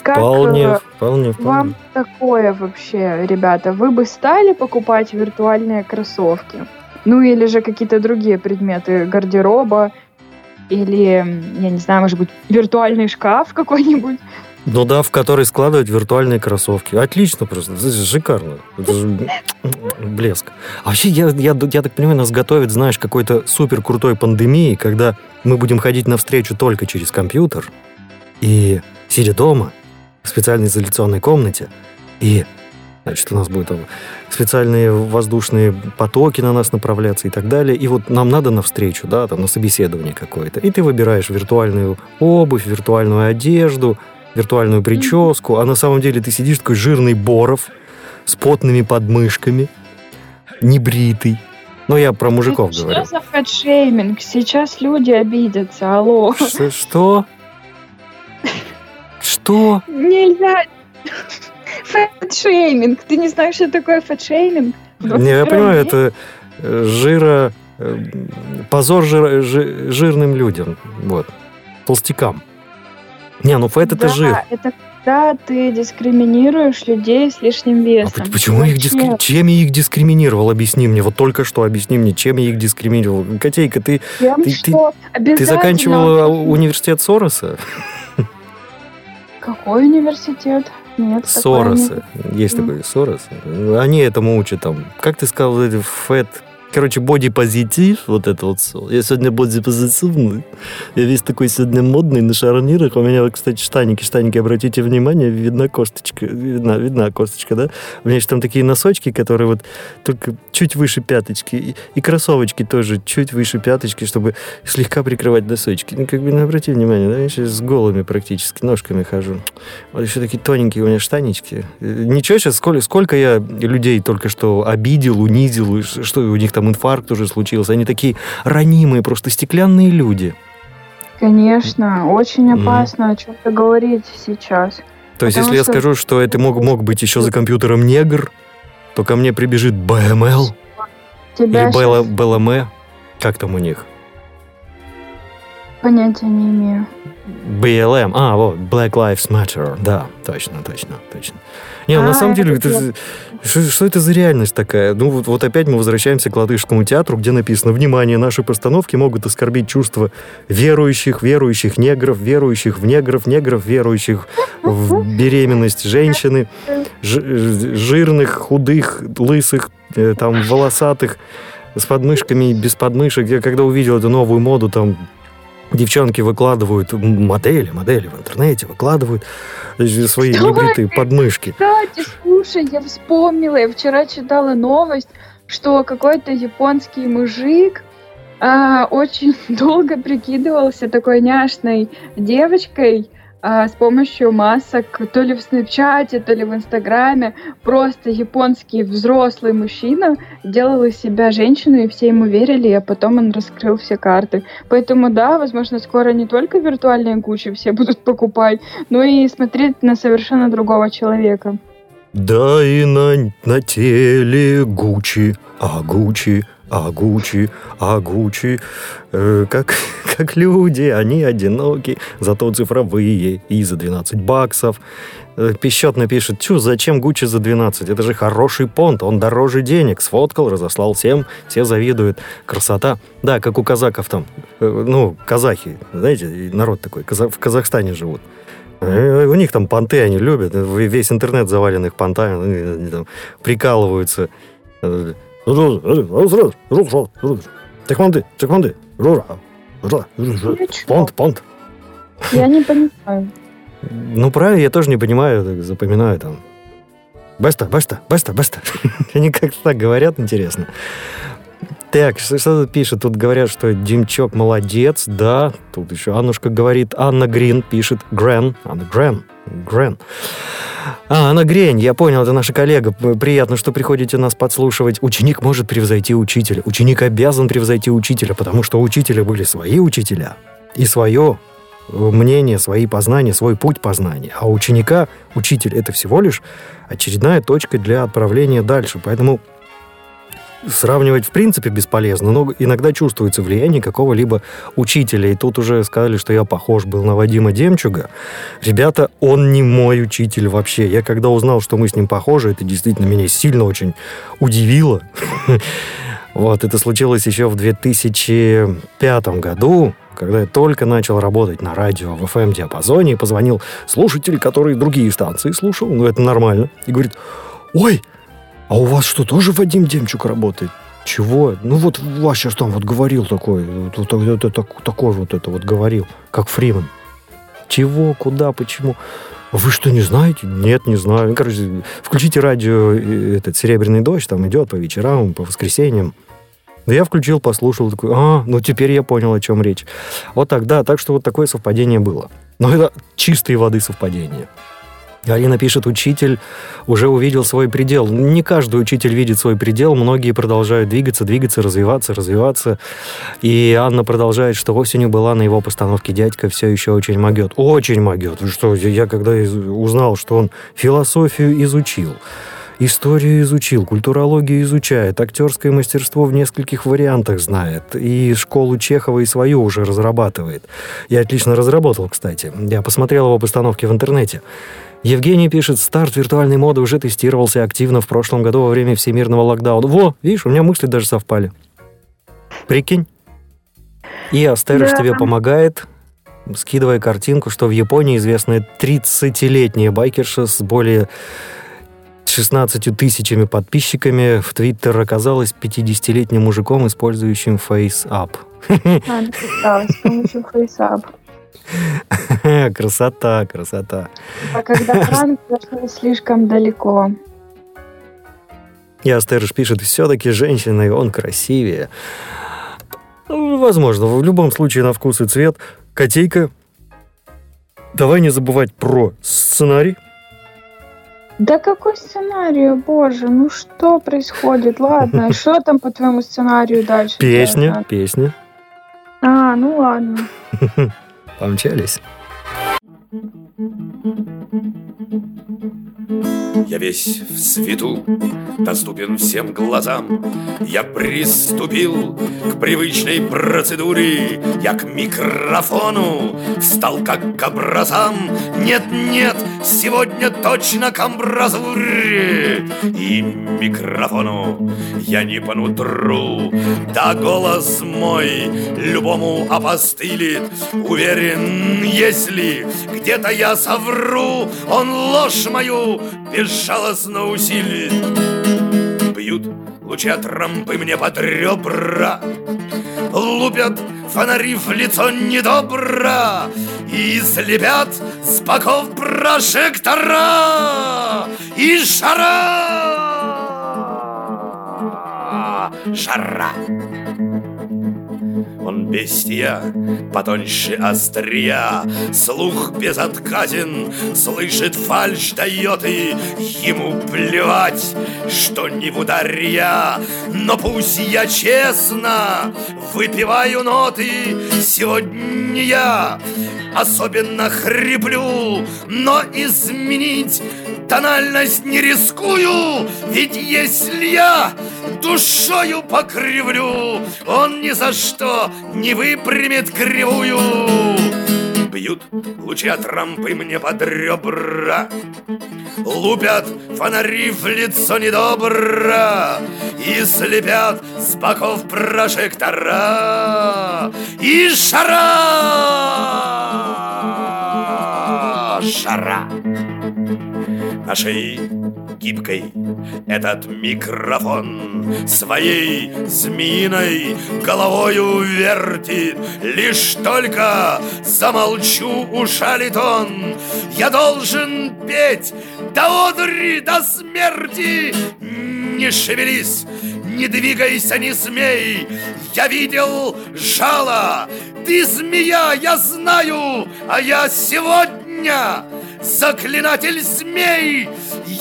Speaker 8: Как,
Speaker 7: Вполне,
Speaker 8: э,
Speaker 7: вполне, вполне.
Speaker 8: Вам такое вообще, ребята? Вы бы стали покупать виртуальные кроссовки? Ну или же какие-то другие предметы гардероба? Или, я не знаю, может быть, виртуальный шкаф какой-нибудь?
Speaker 7: Ну да, в который складывать виртуальные кроссовки. Отлично просто, это шикарно. Это же блеск. А вообще, я, я, я так понимаю, нас готовит, знаешь, какой-то супер крутой пандемии, когда мы будем ходить навстречу только через компьютер, и сидя дома, в специальной изоляционной комнате, и Значит, у нас будут там специальные воздушные потоки на нас направляться и так далее. И вот нам надо навстречу, да, там на собеседование какое-то. И ты выбираешь виртуальную обувь, виртуальную одежду, виртуальную прическу, а на самом деле ты сидишь такой жирный боров с потными подмышками, небритый. Ну, я про мужиков
Speaker 8: Что
Speaker 7: говорю.
Speaker 8: за фэтшейминг? Сейчас люди обидятся, алло.
Speaker 7: Ш- Что? Что?
Speaker 8: Нельзя. Фэтшейминг. Ты не знаешь, что такое фэтшейминг?
Speaker 7: Не, я
Speaker 8: 21
Speaker 7: понимаю, это э, жира... э, Позор жир- жи- жирным людям. Вот. Толстякам. Не, ну фэт это
Speaker 8: да,
Speaker 7: жир.
Speaker 8: это когда ты дискриминируешь людей с лишним весом.
Speaker 7: А Почему их дискри- Чем я их дискриминировал? Объясни мне. Вот только что объясни мне, чем я их дискриминировал. Котейка, ты,
Speaker 8: Тем,
Speaker 7: ты, ты,
Speaker 8: что
Speaker 7: ты
Speaker 8: обязательно-
Speaker 7: заканчивала университет Сороса?
Speaker 8: Какой университет? Нет,
Speaker 7: Сороса.
Speaker 8: не-
Speaker 7: Есть такой Сорос. Они этому учат там. Как ты сказал, это фэт... Короче, бодипозитив, вот это вот слово. Я сегодня бодипозитивный. Я весь такой сегодня модный, на шарнирах. У меня, кстати, штаники, штаники, обратите внимание, видна косточка. Видна, видна косточка, да? У меня еще там такие носочки, которые вот только чуть выше пяточки. И, и кроссовочки тоже чуть выше пяточки, чтобы слегка прикрывать носочки. Ну, как бы, ну, обрати внимание, да? Я сейчас с голыми практически ножками хожу. Вот еще такие тоненькие у меня штанички. Э, Ничего сейчас, сколько, сколько я людей только что обидел, унизил, что у них там инфаркт уже случился. Они такие ранимые, просто стеклянные люди.
Speaker 8: Конечно, очень опасно о чем-то говорить сейчас.
Speaker 7: То есть, если я
Speaker 8: что-
Speaker 7: скажу, что это мог, мог быть еще за компьютером негр, то ко мне прибежит БМЛ
Speaker 8: Тебя
Speaker 7: или БЛ, БЛМ. Как там у них?
Speaker 8: понятия не имею.
Speaker 7: BLM. А, вот, Black Lives Matter. Да, точно, точно, точно. Не, ну, на
Speaker 8: А,
Speaker 7: самом деле,
Speaker 8: это
Speaker 7: что, что это за реальность такая? Ну, вот, вот опять мы возвращаемся к Латышскому театру, где написано, внимание, наши постановки могут оскорбить чувства верующих, верующих негров, верующих в негров, негров, верующих в беременность женщины, жирных, худых, лысых, э, там, волосатых, с подмышками без подмышек. Я когда увидел эту новую моду, там, девчонки выкладывают модели, модели в интернете, выкладывают свои
Speaker 8: Что?
Speaker 7: небритые подмышки.
Speaker 8: Кстати, слушай, я вспомнила, я вчера читала новость, что какой-то японский мужик а, очень долго прикидывался такой няшной девочкой а, с помощью масок, то ли в Снэпчате, то ли в Инстаграме. Просто японский взрослый мужчина делал из себя женщину, и все ему верили, а потом он раскрыл все карты. Поэтому да, возможно, скоро не только виртуальные Гуччи все будут покупать, но и смотреть на совершенно другого человека.
Speaker 7: Да и на, на теле Гуччи, а Гуччи, а Гуччи, а Гуччи. Э, как, как люди, они одиноки, зато цифровые и за 12 баксов. Э, Пищет напишет, чу, зачем Гуччи за 12? Это же хороший понт, он дороже денег. Сфоткал, разослал всем, все завидуют. Красота. Да, как у казаков там. Э, Ну, казахи, знаете, народ такой, каза- в Казахстане живут. Э, У них там понты они любят. э, Весь интернет завален их понтами. Прикалываются. Текманды, текманды. Понт, понт.
Speaker 8: Я не понимаю.
Speaker 7: Ну, правильно, я тоже не понимаю, так запоминаю там. Баста, баста, баста, баста. Они как-то так говорят, интересно. Так, что, тут пишет? Тут говорят, что Димчок молодец, да. Тут еще Аннушка говорит, Анна Грин пишет, Грен, Анна Грен, Грен. А, Анна Грень, я понял, это наша коллега. Приятно, что приходите нас подслушивать. Ученик может превзойти учителя. Ученик обязан превзойти учителя, потому что учителя были свои учителя и свое э, мнение, свои познания, свой путь познания. А у ученика учитель — это всего лишь очередная точка для отправления дальше. Поэтому сравнивать в принципе бесполезно, но иногда чувствуется влияние какого-либо учителя. И тут уже сказали, что я похож был на Вадима Демчуга. Ребята, он не мой учитель вообще. Я когда узнал, что мы с ним похожи, это действительно меня сильно очень удивило. Вот, это случилось еще в 2005 году, когда я только начал работать на радио в FM-диапазоне и позвонил слушатель, который другие станции слушал, ну это нормально, и говорит, ой, а у вас что, тоже Вадим Демчук работает? Чего? Ну вот вас сейчас там вот говорил такой, вот, вот, вот такой вот это вот говорил, как Фриман. Чего, куда, почему? Вы что, не знаете? Нет, не знаю. Ну, Короче, включите радио, э, этот «Серебряный дождь», там идет по вечерам, по воскресеньям. Да я включил, послушал, такой, а, ну теперь я понял, о чем речь. Вот так, да, так что вот такое совпадение было. Но это чистой воды совпадение. Алина пишет, учитель уже увидел свой предел. Не каждый учитель видит свой предел, многие продолжают двигаться, двигаться, развиваться, развиваться. И Анна продолжает, что осенью была на его постановке «Дядька все еще очень могет». Очень могет. Что, я когда узнал, что он философию изучил, Историю изучил, культурологию изучает, актерское мастерство в нескольких вариантах знает, и школу Чехова и свою уже разрабатывает. Я отлично разработал, кстати. Я посмотрел его постановки в интернете. Евгений пишет, старт виртуальной моды уже тестировался активно в прошлом году во время всемирного локдауна. Во, видишь, у меня мысли даже совпали. Прикинь. И Астерыш
Speaker 8: Да.
Speaker 7: тебе помогает, скидывая картинку, что в Японии известная 30-летняя байкерша с более 16 тысячами подписчиками в Твиттер оказалась 50-летним мужиком, использующим FaceApp.
Speaker 8: А, написала с помощью FaceApp.
Speaker 7: Красота, красота.
Speaker 8: А когда пранк зашел слишком далеко.
Speaker 7: И Астерыш пишет, все-таки женщиной он красивее. Возможно, в любом случае на вкус и цвет. Котейка, давай не забывать про сценарий.
Speaker 8: Да какой сценарий, боже, ну что происходит? Ладно, что там по твоему сценарию дальше?
Speaker 7: Песня, песня.
Speaker 8: А, ну ладно.
Speaker 7: beim Cheerlease.
Speaker 13: Я весь в свету, доступен всем глазам. Я приступил к привычной процедуре. Я к микрофону встал как к образам. Нет-нет, сегодня точно к амбразуре. И микрофону я не по нутру. Да голос мой любому опостылит. Уверен, если где-то я совру, он ложь мою безжалостно усилит. Бьют лучи от рампы мне под ребра, Лупят фонари в лицо недобро И слепят с боков прожектора. И жара! Жара он бестия, потоньше острия, Слух безотказен, слышит фальшь дает и Ему плевать, что не в ударе я, Но пусть я честно выпиваю ноты Сегодня я особенно хриплю, Но изменить тональность не рискую Ведь если я душою покривлю Он ни за что не выпрямит кривую. Бьют лучи от рампы мне под ребра Лупят фонари в лицо недобро И слепят с боков прожектора. И жара Жара на шее гибкой этот микрофон своей змеиной головою вертит. Лишь только замолчу, ушалит он. Я должен петь до одури, до смерти. Не шевелись, не двигайся, не смей. Я видел жало, ты змея, я знаю, а я сегодня заклинатель змей.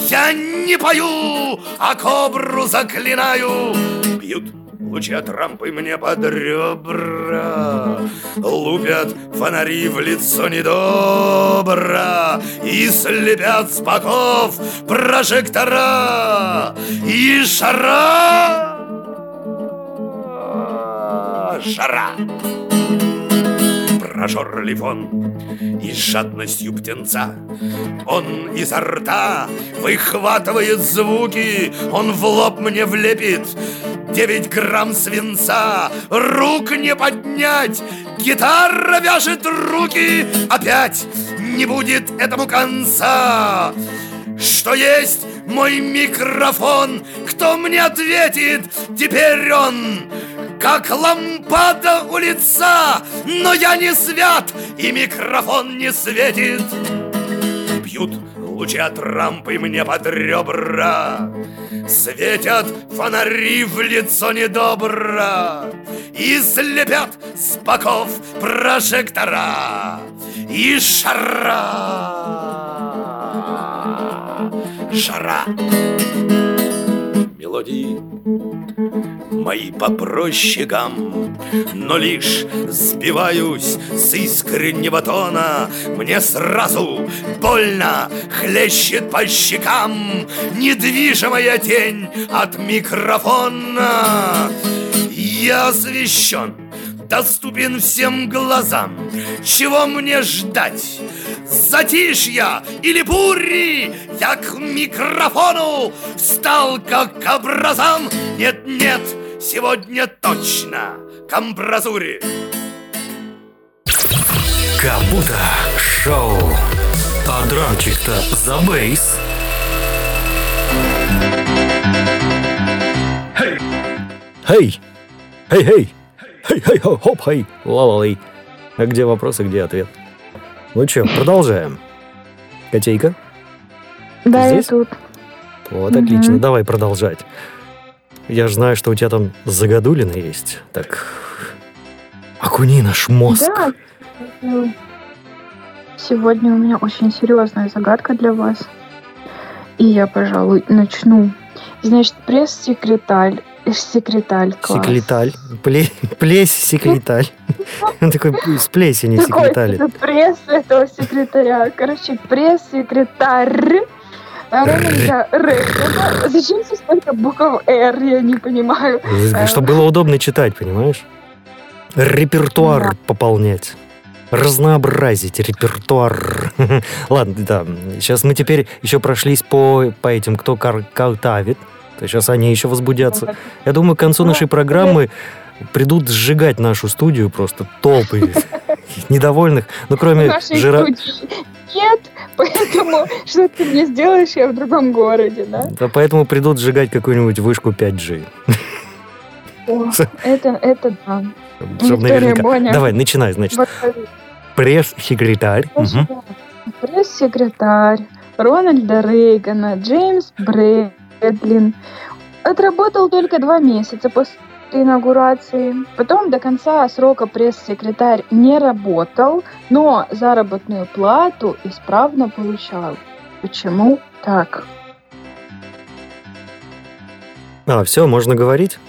Speaker 13: Я не пою, а кобру заклинаю. Бьют лучи от рампы мне под ребра. Лупят фонари в лицо недобро И слепят с боков прожектора И жара Жара прожорлив он И с жадностью птенца. Он изо рта выхватывает звуки Он в лоб мне влепит. Девять грамм свинца Рук не поднять. Гитара вяжет руки Опять не будет этому конца. Что есть мой микрофон? Кто мне ответит? Теперь он как лампада у лица Но я не свят, и микрофон не светит. Бьют лучи от рампы мне под ребра Светят фонари в лицо недобро И слепят с боков прожектора И жара Жара Мелодии мои попроще гам. Но лишь сбиваюсь с искреннего тона, Мне сразу больно хлещет по щекам Недвижимая тень от микрофона. Я освещен, доступен всем глазам. Чего мне ждать? Затишья или бури Я к микрофону встал как к образам Нет-нет, сегодня точно к амбразуре
Speaker 10: Кабута шоу. А драмчик-то за бейс.
Speaker 7: Хей! Хей! Хей-хей! Хей-хей-хоп, хей! Ла-ла-лей! А где вопрос, а где ответ? Ну что, продолжаем. Котейка?
Speaker 8: Да,
Speaker 7: Здесь?
Speaker 8: я тут.
Speaker 7: Вот,
Speaker 8: Мгм.
Speaker 7: отлично, давай продолжать. Я же знаю, что у тебя там загадулина есть. Так, окуни наш мозг.
Speaker 8: Да. Сегодня у меня очень серьезная загадка для вас. И я, пожалуй, начну. Значит, пресс-секретарь. э, Секретарь, класс.
Speaker 7: Секретарь. Пле- плесь секретарь. Он такой с
Speaker 8: Какой
Speaker 7: секретарь.
Speaker 8: это пресс этого секретаря? Короче, пресс-секретарь. А равно нельзя Р. Зачем здесь столько букв Р, я не понимаю. Э,
Speaker 7: Чтобы было удобно читать, понимаешь? Репертуар пополнять. Разнообразить репертуар. Ладно, да. Сейчас мы теперь еще прошлись по, по этим, кто кар- картавит. Сейчас они еще возбудятся. Я думаю, к концу нашей программы придут сжигать нашу студию просто толпы недовольных. Ну, кроме жира...
Speaker 8: нет, поэтому что ты мне сделаешь, я в другом городе, да?
Speaker 7: Да, поэтому придут сжигать какую-нибудь вышку 5G.
Speaker 8: О, это, это да.
Speaker 7: Чтоб
Speaker 8: Виктория
Speaker 7: наверняка-
Speaker 8: Боня.
Speaker 7: Давай, начинай, значит. Пресс-секретарь.
Speaker 8: Пресс-секретарь Рональда Рейгана Джеймс Брэдлин отработал только два месяца после инаугурации. Потом до конца срока пресс-секретарь не работал, но заработную плату исправно получал. Почему так?
Speaker 7: А, все, можно говорить?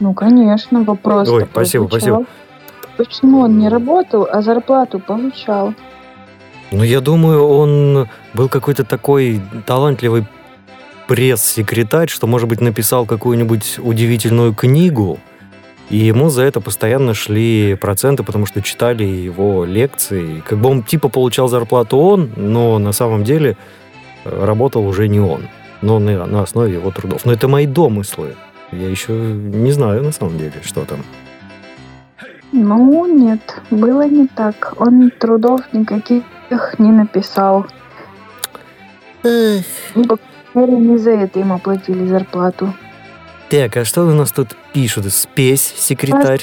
Speaker 8: Ну, конечно, вопрос.
Speaker 7: Ой, спасибо, спасибо.
Speaker 8: Почему он не работал, а зарплату получал?
Speaker 7: Ну, я думаю, он был какой-то такой талантливый пресс-секретарь, что, может быть, написал какую-нибудь удивительную книгу, и ему за это постоянно шли проценты, потому что читали его лекции. Как бы он типа получал зарплату он, но на самом деле э, работал уже не он, но на, на основе его трудов. Но это мои домыслы. Я еще не знаю на самом деле, что там.
Speaker 8: Ну, нет, было не так. Он трудов никаких не написал. Ну, мере, не за это ему платили зарплату.
Speaker 7: Так, а что у нас тут пишут? Спесь, секретарь.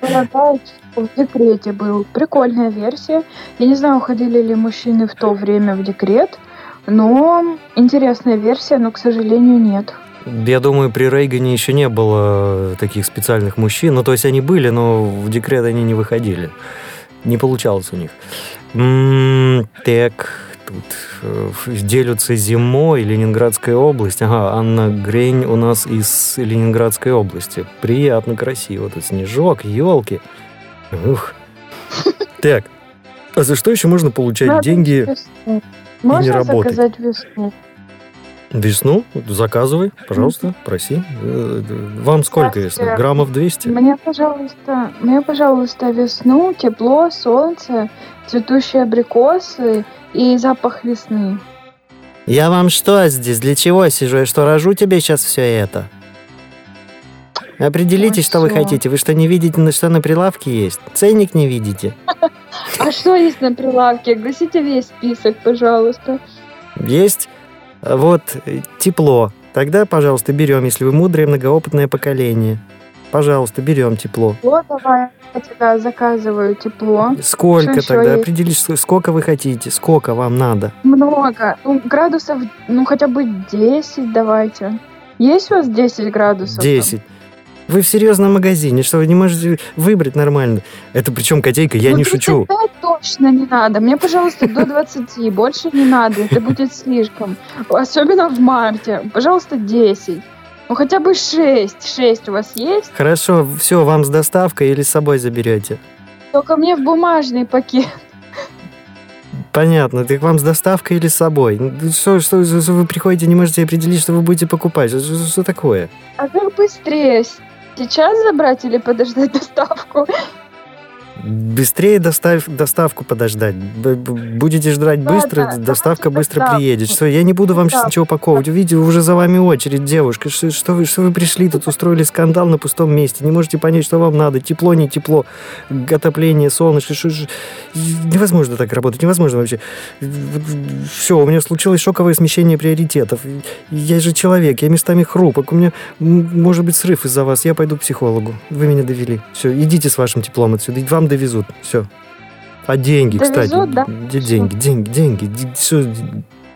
Speaker 8: Бородач в декрете был. Прикольная версия. Я не знаю, уходили ли мужчины в то время в декрет, но интересная версия, но, к сожалению, нет.
Speaker 7: Я думаю, при Рейгане еще не было таких специальных мужчин. Ну, то есть они были, но в декрет они не выходили. Не получалось у них. М, Так, тут э, делятся зимой, Ленинградская область. Ага, Анна Грень у нас из Ленинградской области. Приятно, красиво. Тут снежок, елки. Ух. Так, а за что еще можно получать
Speaker 8: Надо
Speaker 7: деньги
Speaker 8: весну. Можно
Speaker 7: работать.
Speaker 8: заказать весну?
Speaker 7: Весну заказывай, пожалуйста, проси. Э, Вам сколько весны? Граммов 200?
Speaker 8: Мне, пожалуйста, мне, пожалуйста, весну, тепло, солнце, цветущие абрикосы и запах весны.
Speaker 7: Я вам что здесь? Для чего сижу? Я что, рожу тебе сейчас все это? Определитесь, что вы хотите. Вы что, не видите, на что на прилавке есть? Ценник не видите?
Speaker 8: А что есть на прилавке? Огласите весь список, пожалуйста.
Speaker 7: Есть э, вот э, тепло. Тогда, пожалуйста, берем, если вы мудрое многоопытное поколение. Пожалуйста, берем тепло.
Speaker 8: Вот, давай, я тебя заказываю тепло.
Speaker 7: Сколько
Speaker 8: Что
Speaker 7: тогда?
Speaker 8: есть?
Speaker 7: Определитесь, ск- сколько вы хотите, сколько вам надо.
Speaker 8: Много. Ну, градусов, ну, хотя бы 10 давайте. Есть у вас 10 градусов? там?
Speaker 7: 10. Вы в серьезном магазине, что вы не можете выбрать нормально? Это причем котейка, я
Speaker 8: Ну,
Speaker 7: не шучу.
Speaker 8: 35 точно не надо. Мне, пожалуйста, до 20. Больше не надо. Это будет слишком. Особенно в марте. Пожалуйста, 10. Ну хотя бы шесть. Шесть у вас есть?
Speaker 7: Хорошо, все, вам с доставкой или с собой заберете?
Speaker 8: Только мне в бумажный пакет.
Speaker 7: Понятно, так вам с доставкой или с собой? Ну, Что, что, что вы приходите, не можете определить, что вы будете покупать? Что, что- что такое?
Speaker 8: А как быстрее? Сейчас забрать или подождать доставку?
Speaker 7: Быстрее доставь, доставку подождать. Б- Будете ждать
Speaker 8: Да,
Speaker 7: быстро,
Speaker 8: да,
Speaker 7: доставка
Speaker 8: давайте
Speaker 7: быстро
Speaker 8: доставку.
Speaker 7: приедет. Что, я не буду вам сейчас
Speaker 8: Да.
Speaker 7: ничего упаковывать. Видите, уже за вами очередь, девушка. Что, что вы, что вы пришли тут, устроили скандал на пустом месте. Не можете понять, что вам надо. Тепло, не тепло. Отопление, солнышко. Что, ж- невозможно так работать. Невозможно вообще. Все, у меня случилось шоковое смещение приоритетов. Я же человек, я местами хрупок. У меня может быть срыв из-за вас. Я пойду к психологу. Вы меня довели. Все, идите с вашим теплом отсюда. Вам довезут. Все. А деньги,
Speaker 8: Довезут,
Speaker 7: кстати.
Speaker 8: да?
Speaker 7: Где деньги? Деньги, деньги. Что?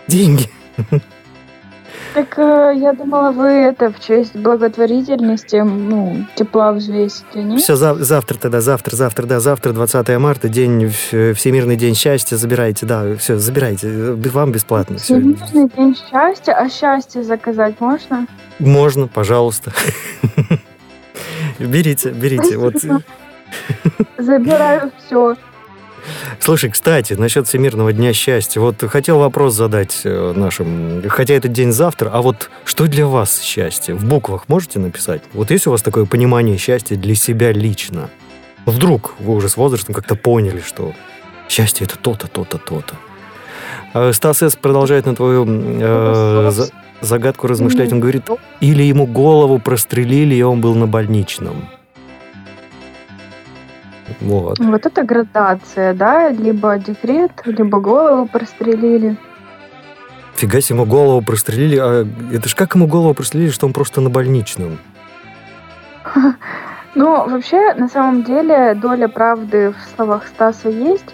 Speaker 7: Деньги.
Speaker 8: Так э, я думала, вы это в честь благотворительности, ну, тепла взвесите, нет?
Speaker 7: Все, завтра тогда, завтра, завтра, да, завтра, 20 марта, день, в- Всемирный день счастья, забирайте, да, все, забирайте, э, вам бесплатно, все.
Speaker 8: Всемирный день счастья, а счастье заказать можно?
Speaker 7: Можно, пожалуйста. Берите, берите. Вот.
Speaker 8: Забираю все.
Speaker 7: Слушай, кстати, насчет Всемирного дня счастья. Вот хотел вопрос задать э, нашим, хотя этот день завтра, а вот что для вас счастье? В буквах можете написать? Вот есть у вас такое понимание счастья для себя лично? Вдруг вы уже с возрастом как-то поняли, что счастье это то-то, то-то, то-то. А Стас С. продолжает на твою э, за- загадку размышлять. Он говорит, или ему голову прострелили, и он был на больничном. Вот.
Speaker 8: Вот это градация, да? Либо декрет, либо голову прострелили.
Speaker 7: Фига себе, ему голову прострелили. А это ж как ему голову прострелили, что он просто на больничном?
Speaker 8: Ну, вообще, на самом деле, доля правды в словах Стаса есть.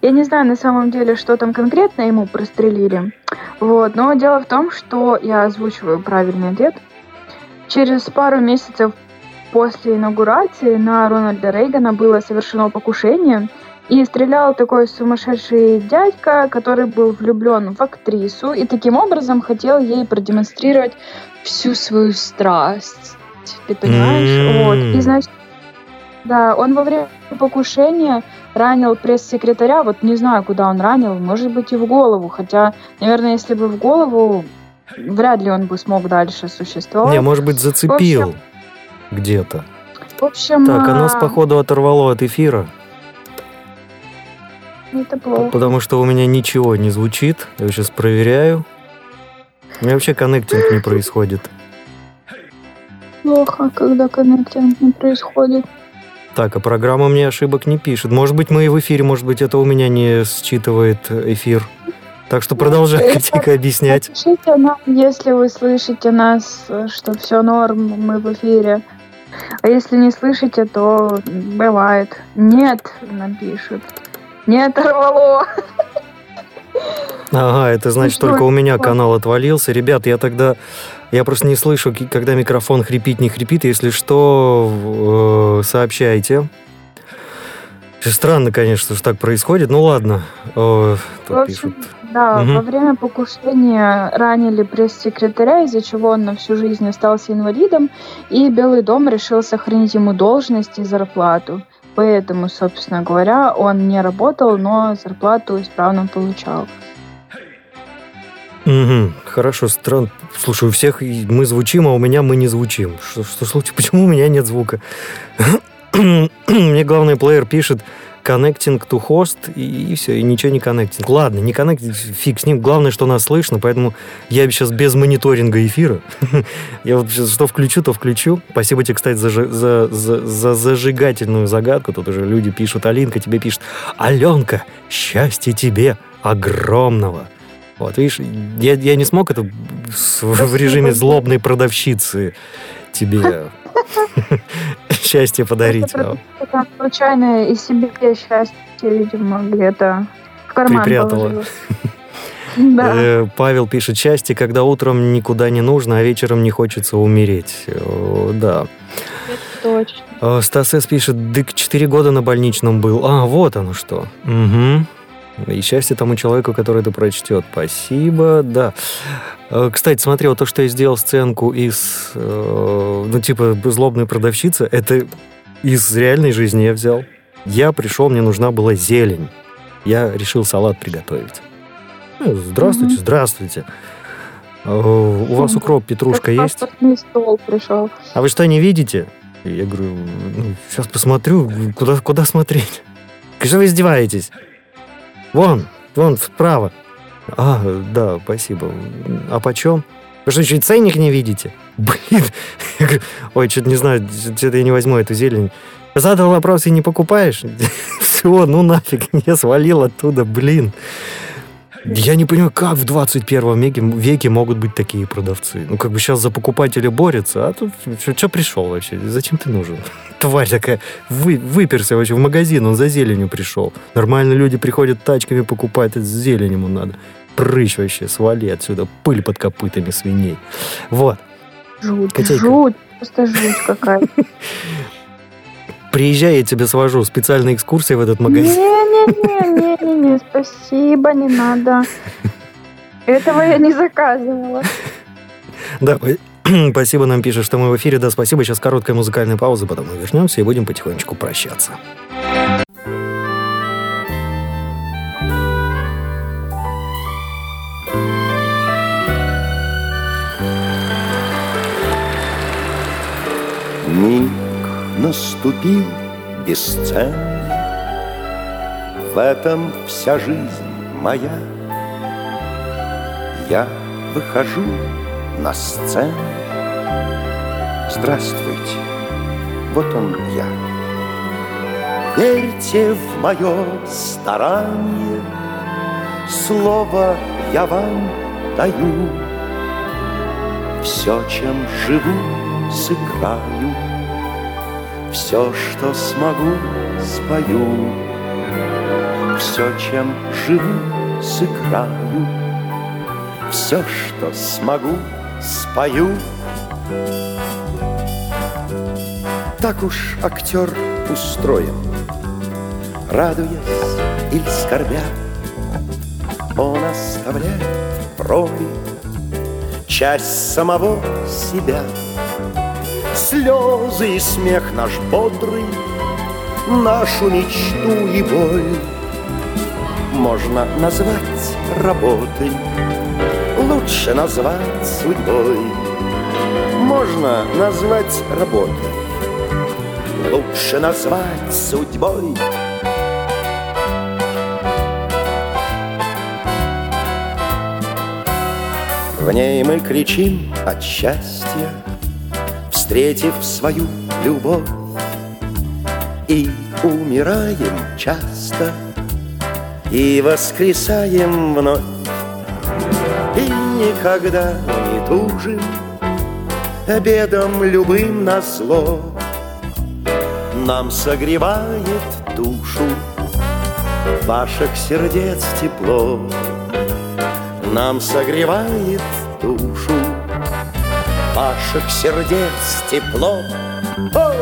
Speaker 8: Я не знаю на самом деле, что там конкретно ему прострелили. Вот. Но дело в том, что я озвучиваю правильный ответ. Через пару месяцев после инаугурации на Рональда Рейгана было совершено покушение. И стрелял такой сумасшедший дядька, который был влюблен в актрису и таким образом хотел ей продемонстрировать всю свою страсть. Ты понимаешь?
Speaker 14: М.
Speaker 8: Вот. И значит, да, он во время покушения ранил пресс-секретаря. Вот не знаю, куда он ранил, может быть и в голову. Хотя, наверное, если бы в голову, вряд ли он бы смог дальше существовать.
Speaker 7: Не, может быть,
Speaker 8: В
Speaker 7: зацепил
Speaker 8: общем,
Speaker 7: где-то.
Speaker 8: в общем,
Speaker 7: Так, а нас,
Speaker 8: а,
Speaker 7: походу, оторвало от эфира,
Speaker 8: это плохо.
Speaker 7: потому что у меня ничего не звучит. Я сейчас проверяю. У меня вообще коннектинг не происходит.
Speaker 8: Плохо, когда коннектинг не происходит.
Speaker 7: Так, а программа мне ошибок не пишет. Может быть, мы и в эфире, может быть, это у меня не считывает эфир. Так что продолжай, Катенька, объяснять.
Speaker 8: Напишите нам, если вы слышите нас, э, что все норм, мы в эфире. А если не слышите, то бывает. Нет, напишут. Не оторвало.
Speaker 7: Ага, это значит,
Speaker 8: Ну,
Speaker 7: только у меня канал отвалился. Ребят, я тогда... Я просто не слышу, когда микрофон хрипит, не хрипит. Если что, э, сообщайте. Странно, конечно, что так происходит. Ну ладно. Э,
Speaker 8: общем,
Speaker 7: пишут.
Speaker 8: Да,
Speaker 7: Мгм.
Speaker 8: во время покушения ранили пресс-секретаря, из-за чего он на всю жизнь остался инвалидом, и Белый дом решил сохранить ему должность и зарплату. Поэтому, собственно говоря, он не работал, но зарплату исправно получал.
Speaker 7: Мгм. Хорошо, странно. Слушай, у всех мы звучим, а у меня мы не звучим. Что, что случилось? Почему у меня нет звука? Мне главный плеер пишет connecting to host, и, все, и ничего не коннектинг. Ладно, не коннектинг, фиг с ним. Главное, что нас слышно, поэтому я сейчас без мониторинга эфира. я вот сейчас что включу, то включу. Спасибо тебе, кстати, за, за, за, за зажигательную загадку. Тут уже люди пишут, Алинка тебе пишет, Аленка, счастье тебе огромного. Вот, видишь, я, я не смог это в режиме злобной продавщицы тебе счастье подарить. а
Speaker 8: Это случайно и себе счастье, видимо, где-то в карман
Speaker 7: Припрятала.
Speaker 8: положила. Да.
Speaker 7: Э, Павел пишет, счастье, когда утром никуда не нужно, а вечером не хочется умереть. Э, Да.
Speaker 8: Точно.
Speaker 7: Э, Стас С. пишет, дык 4 года на больничном был. А, вот оно что. Угу. И счастье тому человеку, который это прочтет. Спасибо, да. Э, Кстати, смотри, вот то, что я сделал сценку из, э, ну, типа, злобной продавщицы, это из реальной жизни я взял. Я пришел, мне нужна была зелень. Я решил салат приготовить. Ну, здравствуйте,
Speaker 8: Мгм.
Speaker 7: здравствуйте. Э, У вас укроп, петрушка
Speaker 8: Как
Speaker 7: есть?
Speaker 8: стол пришел.
Speaker 7: А вы что, не видите? Я говорю, ну, сейчас посмотрю, куда, куда смотреть? Что вы издеваетесь? Вон, вон, вправо. А, да, спасибо. А почем? Вы что, и ценник не видите? Блин. Ой, что-то не знаю, что-то я не возьму эту зелень. Задал вопрос и не покупаешь? Все, ну нафиг, я свалил оттуда, блин. Я не понимаю, как в 21 веке, веке могут быть такие продавцы. Ну, как бы сейчас за покупателя борются, а тут что пришел вообще? Зачем ты нужен? Тварь такая, вы, выперся вообще в магазин, он за зеленью пришел. Нормально люди приходят тачками покупать, это зелень ему надо. Прыщ вообще, свали отсюда, пыль под копытами свиней. Вот.
Speaker 8: Жуть,
Speaker 7: Котейка.
Speaker 8: жуть, просто жуть какая-то.
Speaker 7: Приезжай, я тебя свожу. Специальная экскурсия в этот магазин.
Speaker 8: Не-не-не, спасибо, не надо. Этого я не заказывала.
Speaker 7: Да, спасибо нам пишет, что мы в эфире. Да, спасибо. Сейчас короткая музыкальная пауза, потом мы вернемся и будем потихонечку прощаться.
Speaker 14: Наступил бесценный, В этом вся жизнь моя. Я выхожу на сцену. Здравствуйте, вот он я. Верьте в мое старание, Слово я вам даю. Все, чем живу, сыграю, Все, что смогу, спою. Все, чем живу, сыграю, Все, что смогу, спою. Так уж актер устроен, Радуясь или скорбя, Он оставляет в роли часть самого себя. Слезы и смех наш бодрый, нашу мечту и боль можно назвать работой, лучше назвать судьбой. Можно назвать работой, лучше назвать судьбой. В ней мы кричим от счастья, Встретив свою любовь, И умираем часто, И воскресаем вновь, И никогда не тужим Обедом любым на зло. Нам согревает душу Ваших сердец тепло. Нам согревает ваших сердец тепло. О!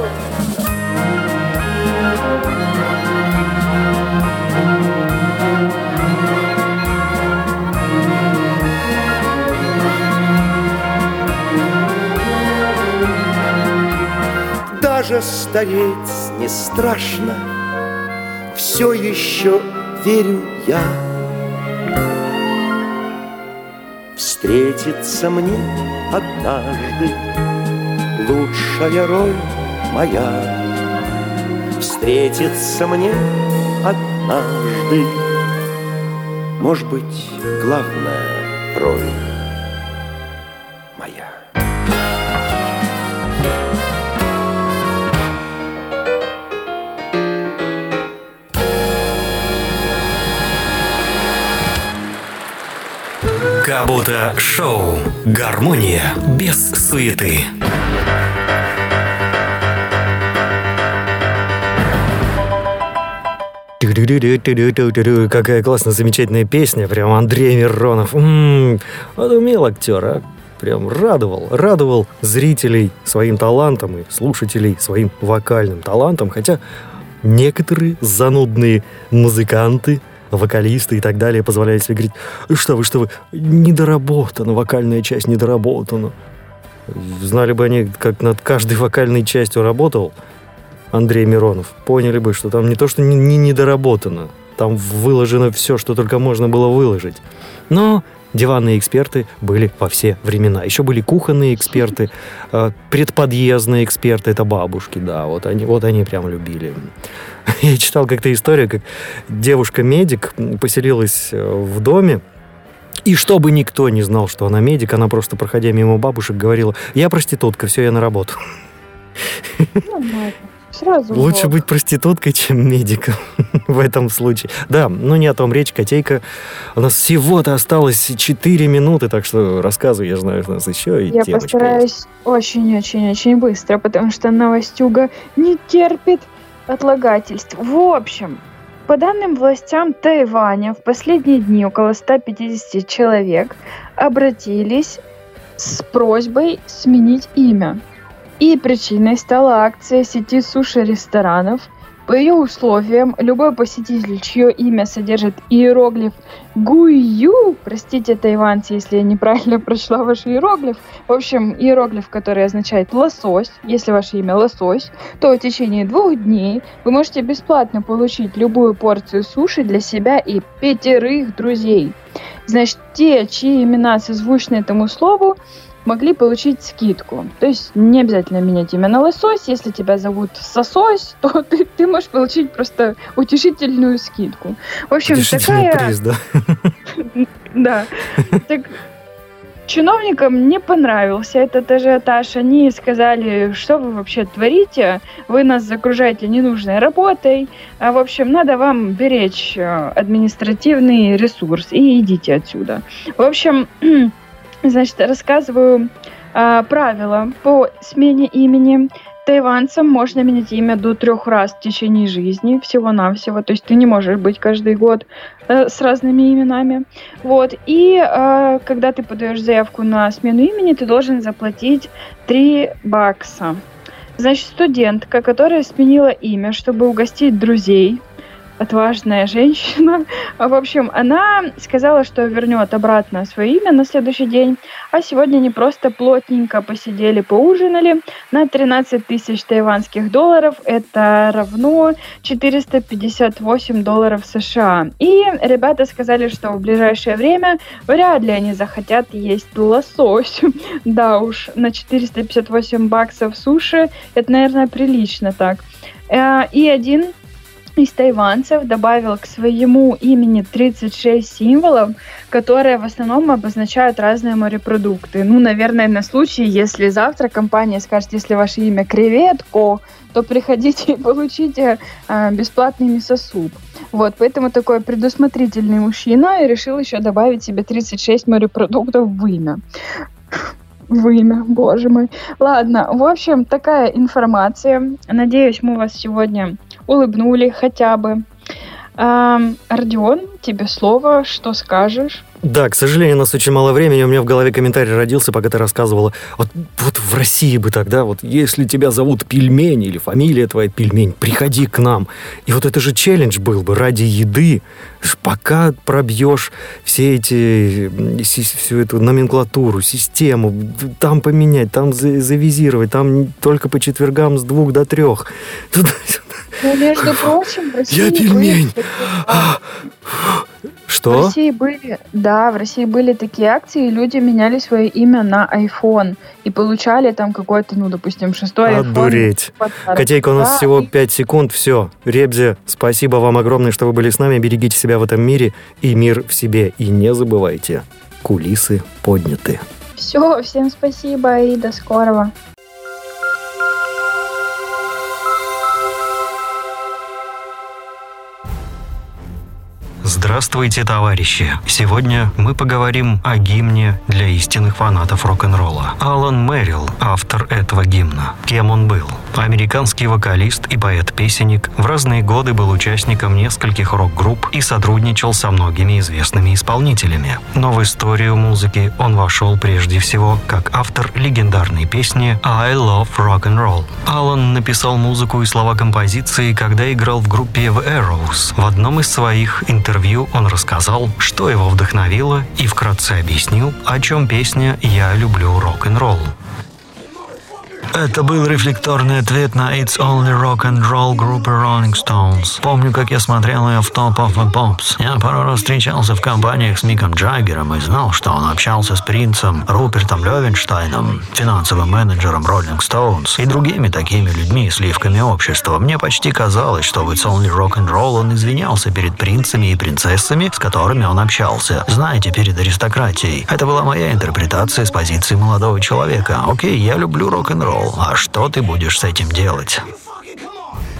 Speaker 14: Даже стареть не страшно, все еще верю я. Встретится мне однажды лучшая роль моя. Встретится мне однажды, может быть, главная роль
Speaker 10: Кабута Шоу. Гармония без суеты.
Speaker 7: Какая классная, замечательная песня. Прям Андрей Миронов. М-м, вот умел актер, а. Прям радовал, радовал зрителей своим талантом и слушателей своим вокальным талантом. Хотя некоторые занудные музыканты вокалисты и так далее позволяли себе говорить, что вы, что вы, недоработано, вокальная часть недоработана. Знали бы они, как над каждой вокальной частью работал Андрей Миронов, поняли бы, что там не то, что не, не недоработано, там выложено все, что только можно было выложить. Но диванные эксперты были во все времена. Еще были кухонные эксперты, э, предподъездные эксперты, это бабушки, да, вот они, вот они прям любили. Я читал как-то историю, как девушка-медик поселилась э, в доме, и чтобы никто не знал, что она медик, она просто, проходя мимо бабушек, говорила, я проститутка, все, я на работу.
Speaker 8: Нормально. Сразу
Speaker 7: Лучше
Speaker 8: вот.
Speaker 7: быть проституткой, чем медиком в этом случае. Да, но не о том речь, Котейка. У нас всего-то осталось 4 минуты, так что рассказывай, я знаю, у нас еще и
Speaker 8: Я постараюсь очень-очень-очень быстро, потому что новостюга не терпит отлагательств. В общем, по данным властям Тайваня, в последние дни около 150 человек обратились с просьбой сменить имя. И причиной стала акция сети суши-ресторанов. По ее условиям, любой посетитель, чье имя содержит иероглиф Гуйю, простите, тайванцы, если я неправильно прочла ваш иероглиф, в общем, иероглиф, который означает лосось, если ваше имя лосось, то в течение двух дней вы можете бесплатно получить любую порцию суши для себя и пятерых друзей. Значит, те, чьи имена созвучны этому слову, могли получить скидку. То есть не обязательно менять имя на лосось. Если тебя зовут Сосось, то ты, ты можешь получить просто утешительную скидку. В общем, такая...
Speaker 7: приз, да.
Speaker 8: Да. Так чиновникам не понравился этот ажиотаж. Они сказали, что вы вообще творите, вы нас загружаете ненужной работой. А, в общем, надо вам беречь э, административный ресурс и идите отсюда. В общем, значит, рассказываю а, правила по смене имени. Тайванцам можно менять имя до трех раз в течение жизни, всего-навсего. То есть ты не можешь быть каждый год э, с разными именами. Вот. И э, когда ты подаешь заявку на смену имени, ты должен заплатить 3 бакса. Значит, студентка, которая сменила имя, чтобы угостить друзей, отважная женщина. В общем, она сказала, что вернет обратно свое имя на следующий день. А сегодня они просто плотненько посидели, поужинали на 13 тысяч тайванских долларов. Это равно 458 долларов США. И ребята сказали, что в ближайшее время вряд ли они захотят есть лосось. Да уж, на 458 баксов суши это, наверное, прилично так. Э, И один из тайванцев добавил к своему имени 36 символов, которые в основном обозначают разные морепродукты. Ну, наверное, на случай, если завтра компания скажет, если ваше имя креветко, то приходите и получите э, бесплатный мясосуп. Вот, поэтому такой предусмотрительный мужчина и решил еще добавить себе 36 морепродуктов в имя. В имя, боже мой. Ладно, в общем, такая информация. Надеюсь, мы вас сегодня улыбнули хотя бы. Эм, Родион, тебе слово, что скажешь?
Speaker 7: Да, к сожалению, у нас очень мало времени. У меня в голове комментарий родился, пока ты рассказывала. Вот, вот в России бы тогда, вот если тебя зовут Пельмень или фамилия твоя Пельмень, приходи к нам. И вот это же челлендж был бы ради еды, пока пробьешь все эти, всю эту номенклатуру, систему, там поменять, там за- завизировать, там только по четвергам с двух до трех. Туда-
Speaker 8: Ну, между прочим, в России
Speaker 7: Я пельмень.
Speaker 8: были В
Speaker 7: Что?
Speaker 8: России были, да, в России были такие акции, и люди меняли свое имя на iPhone и получали там какой-то, ну, допустим, шестой iPhone.
Speaker 7: Одуреть.
Speaker 8: в подарок.
Speaker 7: Котейка, у нас
Speaker 8: Да,
Speaker 7: всего
Speaker 8: и
Speaker 7: 5 секунд. Все. Ребзе, спасибо вам огромное, что вы были с нами. Берегите себя в этом мире и мир в себе. И не забывайте, кулисы подняты.
Speaker 8: Все, всем спасибо и до скорого.
Speaker 10: Здравствуйте, товарищи! Сегодня мы поговорим о гимне для истинных фанатов рок-н-ролла. Алан Мэрил, автор этого гимна. Кем он был?
Speaker 7: Американский вокалист и поэт-песенник в разные годы был участником нескольких рок-групп и сотрудничал со многими известными исполнителями. Но в историю музыки он вошел прежде всего как автор легендарной песни «I Love Rock and Roll». Аллан написал музыку и слова композиции, когда играл в группе The Arrows. В одном из своих интервью он рассказал, что его вдохновило и вкратце объяснил, о чем песня «Я люблю рок-н-ролл».
Speaker 15: Это был рефлекторный ответ на It's Only Rock and Roll группы Rolling Stones. Помню, как я смотрел ее в Top of the Pops. Я пару раз встречался в компаниях с Миком Джаггером и знал, что он общался с принцем Рупертом Левенштайном, финансовым менеджером Rolling Stones и другими такими людьми, сливками общества. Мне почти казалось, что в It's Only Rock and Roll он извинялся перед принцами и принцессами, с которыми он общался. Знаете, перед аристократией. Это была моя интерпретация с позиции молодого человека. Окей, я люблю рок-н-ролл, а что ты будешь с этим делать?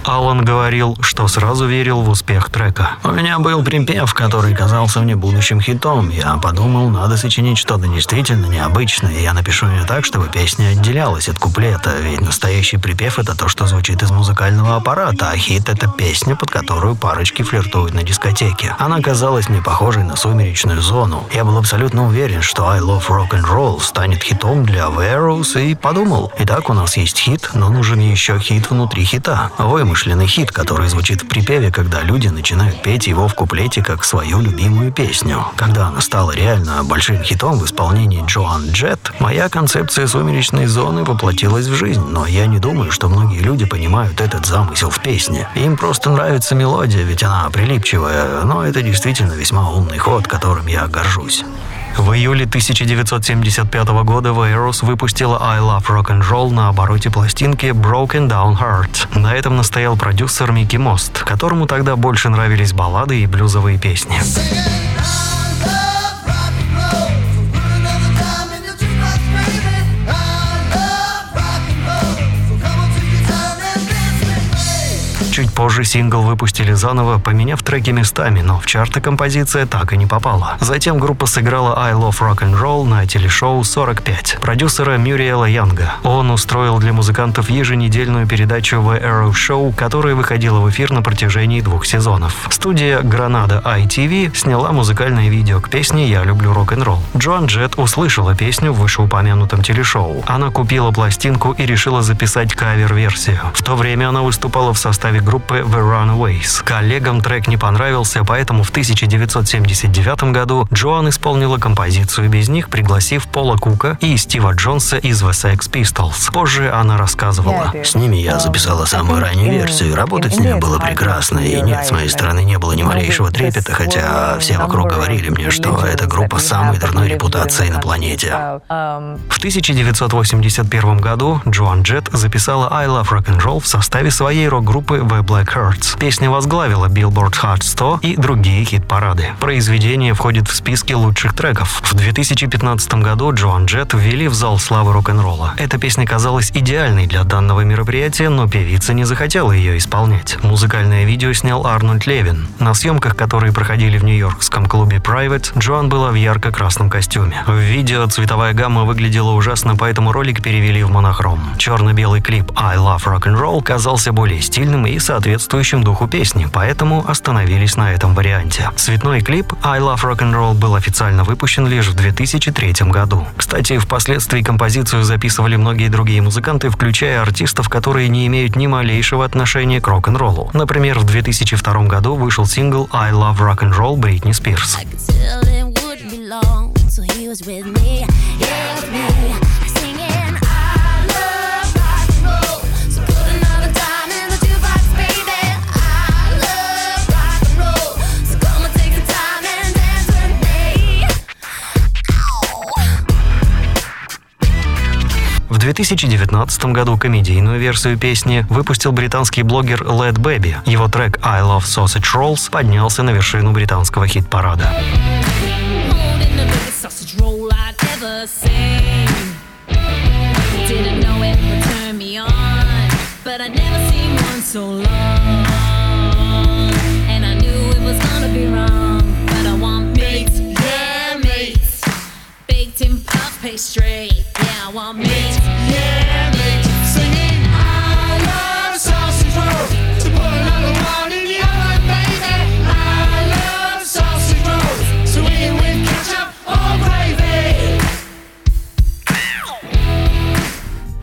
Speaker 7: Алан говорил, что сразу верил в успех трека.
Speaker 15: У меня был припев, который казался мне будущим хитом. Я подумал, надо сочинить что-то действительно необычное, и я напишу ее так, чтобы песня отделялась от куплета, ведь настоящий припев — это то, что звучит из музыкального аппарата, а хит — это песня, под которую парочки флиртуют на дискотеке. Она казалась мне похожей на сумеречную зону. Я был абсолютно уверен, что I Love Rock and Roll станет хитом для Arrows, и подумал, итак, у нас есть хит, но нужен еще хит внутри хита. Вы вымышленный хит, который звучит в припеве, когда люди начинают петь его в куплете как свою любимую песню. Когда она стала реально большим хитом в исполнении Джоан Джет, моя концепция сумеречной зоны воплотилась в жизнь, но я не думаю, что многие люди понимают этот замысел в песне. Им просто нравится мелодия, ведь она прилипчивая, но это действительно весьма умный ход, которым я горжусь.
Speaker 7: В июле 1975 года Eros выпустила I Love Rock and Roll на обороте пластинки Broken Down Heart. На этом настоял продюсер Микки Мост, которому тогда больше нравились баллады и блюзовые песни. Чуть позже сингл выпустили заново, поменяв треки местами, но в чарты композиция так и не попала. Затем группа сыграла I Love Rock and Roll на телешоу 45 продюсера Мюриэла Янга. Он устроил для музыкантов еженедельную передачу The Arrow Show, которая выходила в эфир на протяжении двух сезонов. Студия Гранада ITV сняла музыкальное видео к песне «Я люблю рок-н-ролл». Джоан Джет услышала песню в вышеупомянутом телешоу. Она купила пластинку и решила записать кавер-версию. В то время она выступала в составе группы The Runaways. Коллегам трек не понравился, поэтому в 1979 году Джоан исполнила композицию без них, пригласив Пола Кука и Стива Джонса из The Sex Pistols. Позже она рассказывала.
Speaker 15: С ними я записала самую раннюю версию, работать с ними было прекрасно, и нет, с моей стороны не было ни малейшего трепета, хотя все вокруг говорили мне, что эта группа с самой дурной репутацией на планете.
Speaker 7: В 1981 году Джоан Джет записала I Love Rock and Roll в составе своей рок-группы The Black Hearts. Песня возглавила Billboard Hot 100 и другие хит-парады. Произведение входит в списки лучших треков. В 2015 году Джоан Джет ввели в зал славы рок-н-ролла. Эта песня казалась идеальной для данного мероприятия, но певица не захотела ее исполнять. Музыкальное видео снял Арнольд Левин. На съемках, которые проходили в нью-йоркском клубе Private, Джоан была в ярко-красном костюме. В видео цветовая гамма выглядела ужасно, поэтому ролик перевели в монохром. Черно-белый клип I Love Rock and Roll казался более стильным и соответствующим духу песни, поэтому остановились на этом варианте. Цветной клип I Love Rock and Roll был официально выпущен лишь в 2003 году. Кстати, впоследствии композицию записывали многие другие музыканты, включая артистов, которые не имеют ни малейшего отношения к рок-н-роллу. Например, в 2002 году вышел сингл I Love Rock and Roll Бритни Спирс.
Speaker 16: It me, yeah, with me.
Speaker 7: 2019 году комедийную версию песни выпустил британский блогер Led Baby. Его трек I Love Sausage Rolls поднялся на вершину британского хит-парада.
Speaker 16: So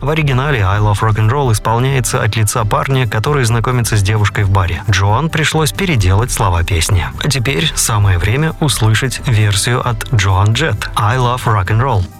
Speaker 10: В оригинале «I Love Rock'n'Roll» исполняется от лица парня, который знакомится с девушкой в баре. Джоан пришлось переделать слова песни. А теперь самое время услышать версию от Джоан Джет «I Love
Speaker 16: Rock'n'Roll».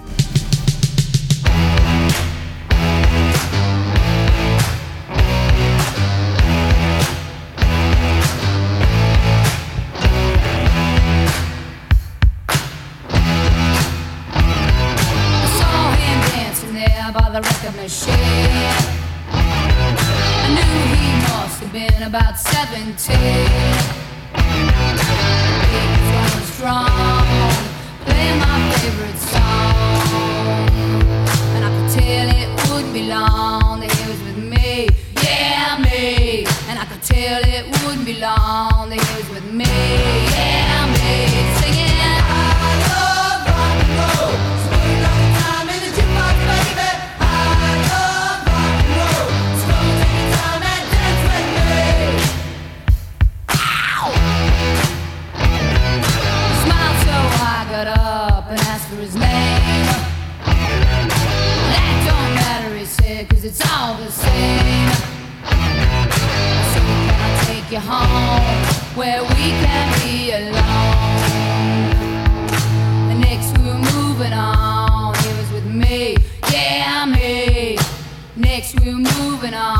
Speaker 16: the same. So can I take you home where we can be alone? Next we were moving on. It was with me, yeah me. Next we were moving on.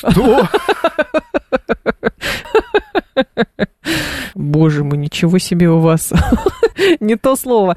Speaker 1: Что?
Speaker 17: Боже мой, ничего себе у вас. Не то слово.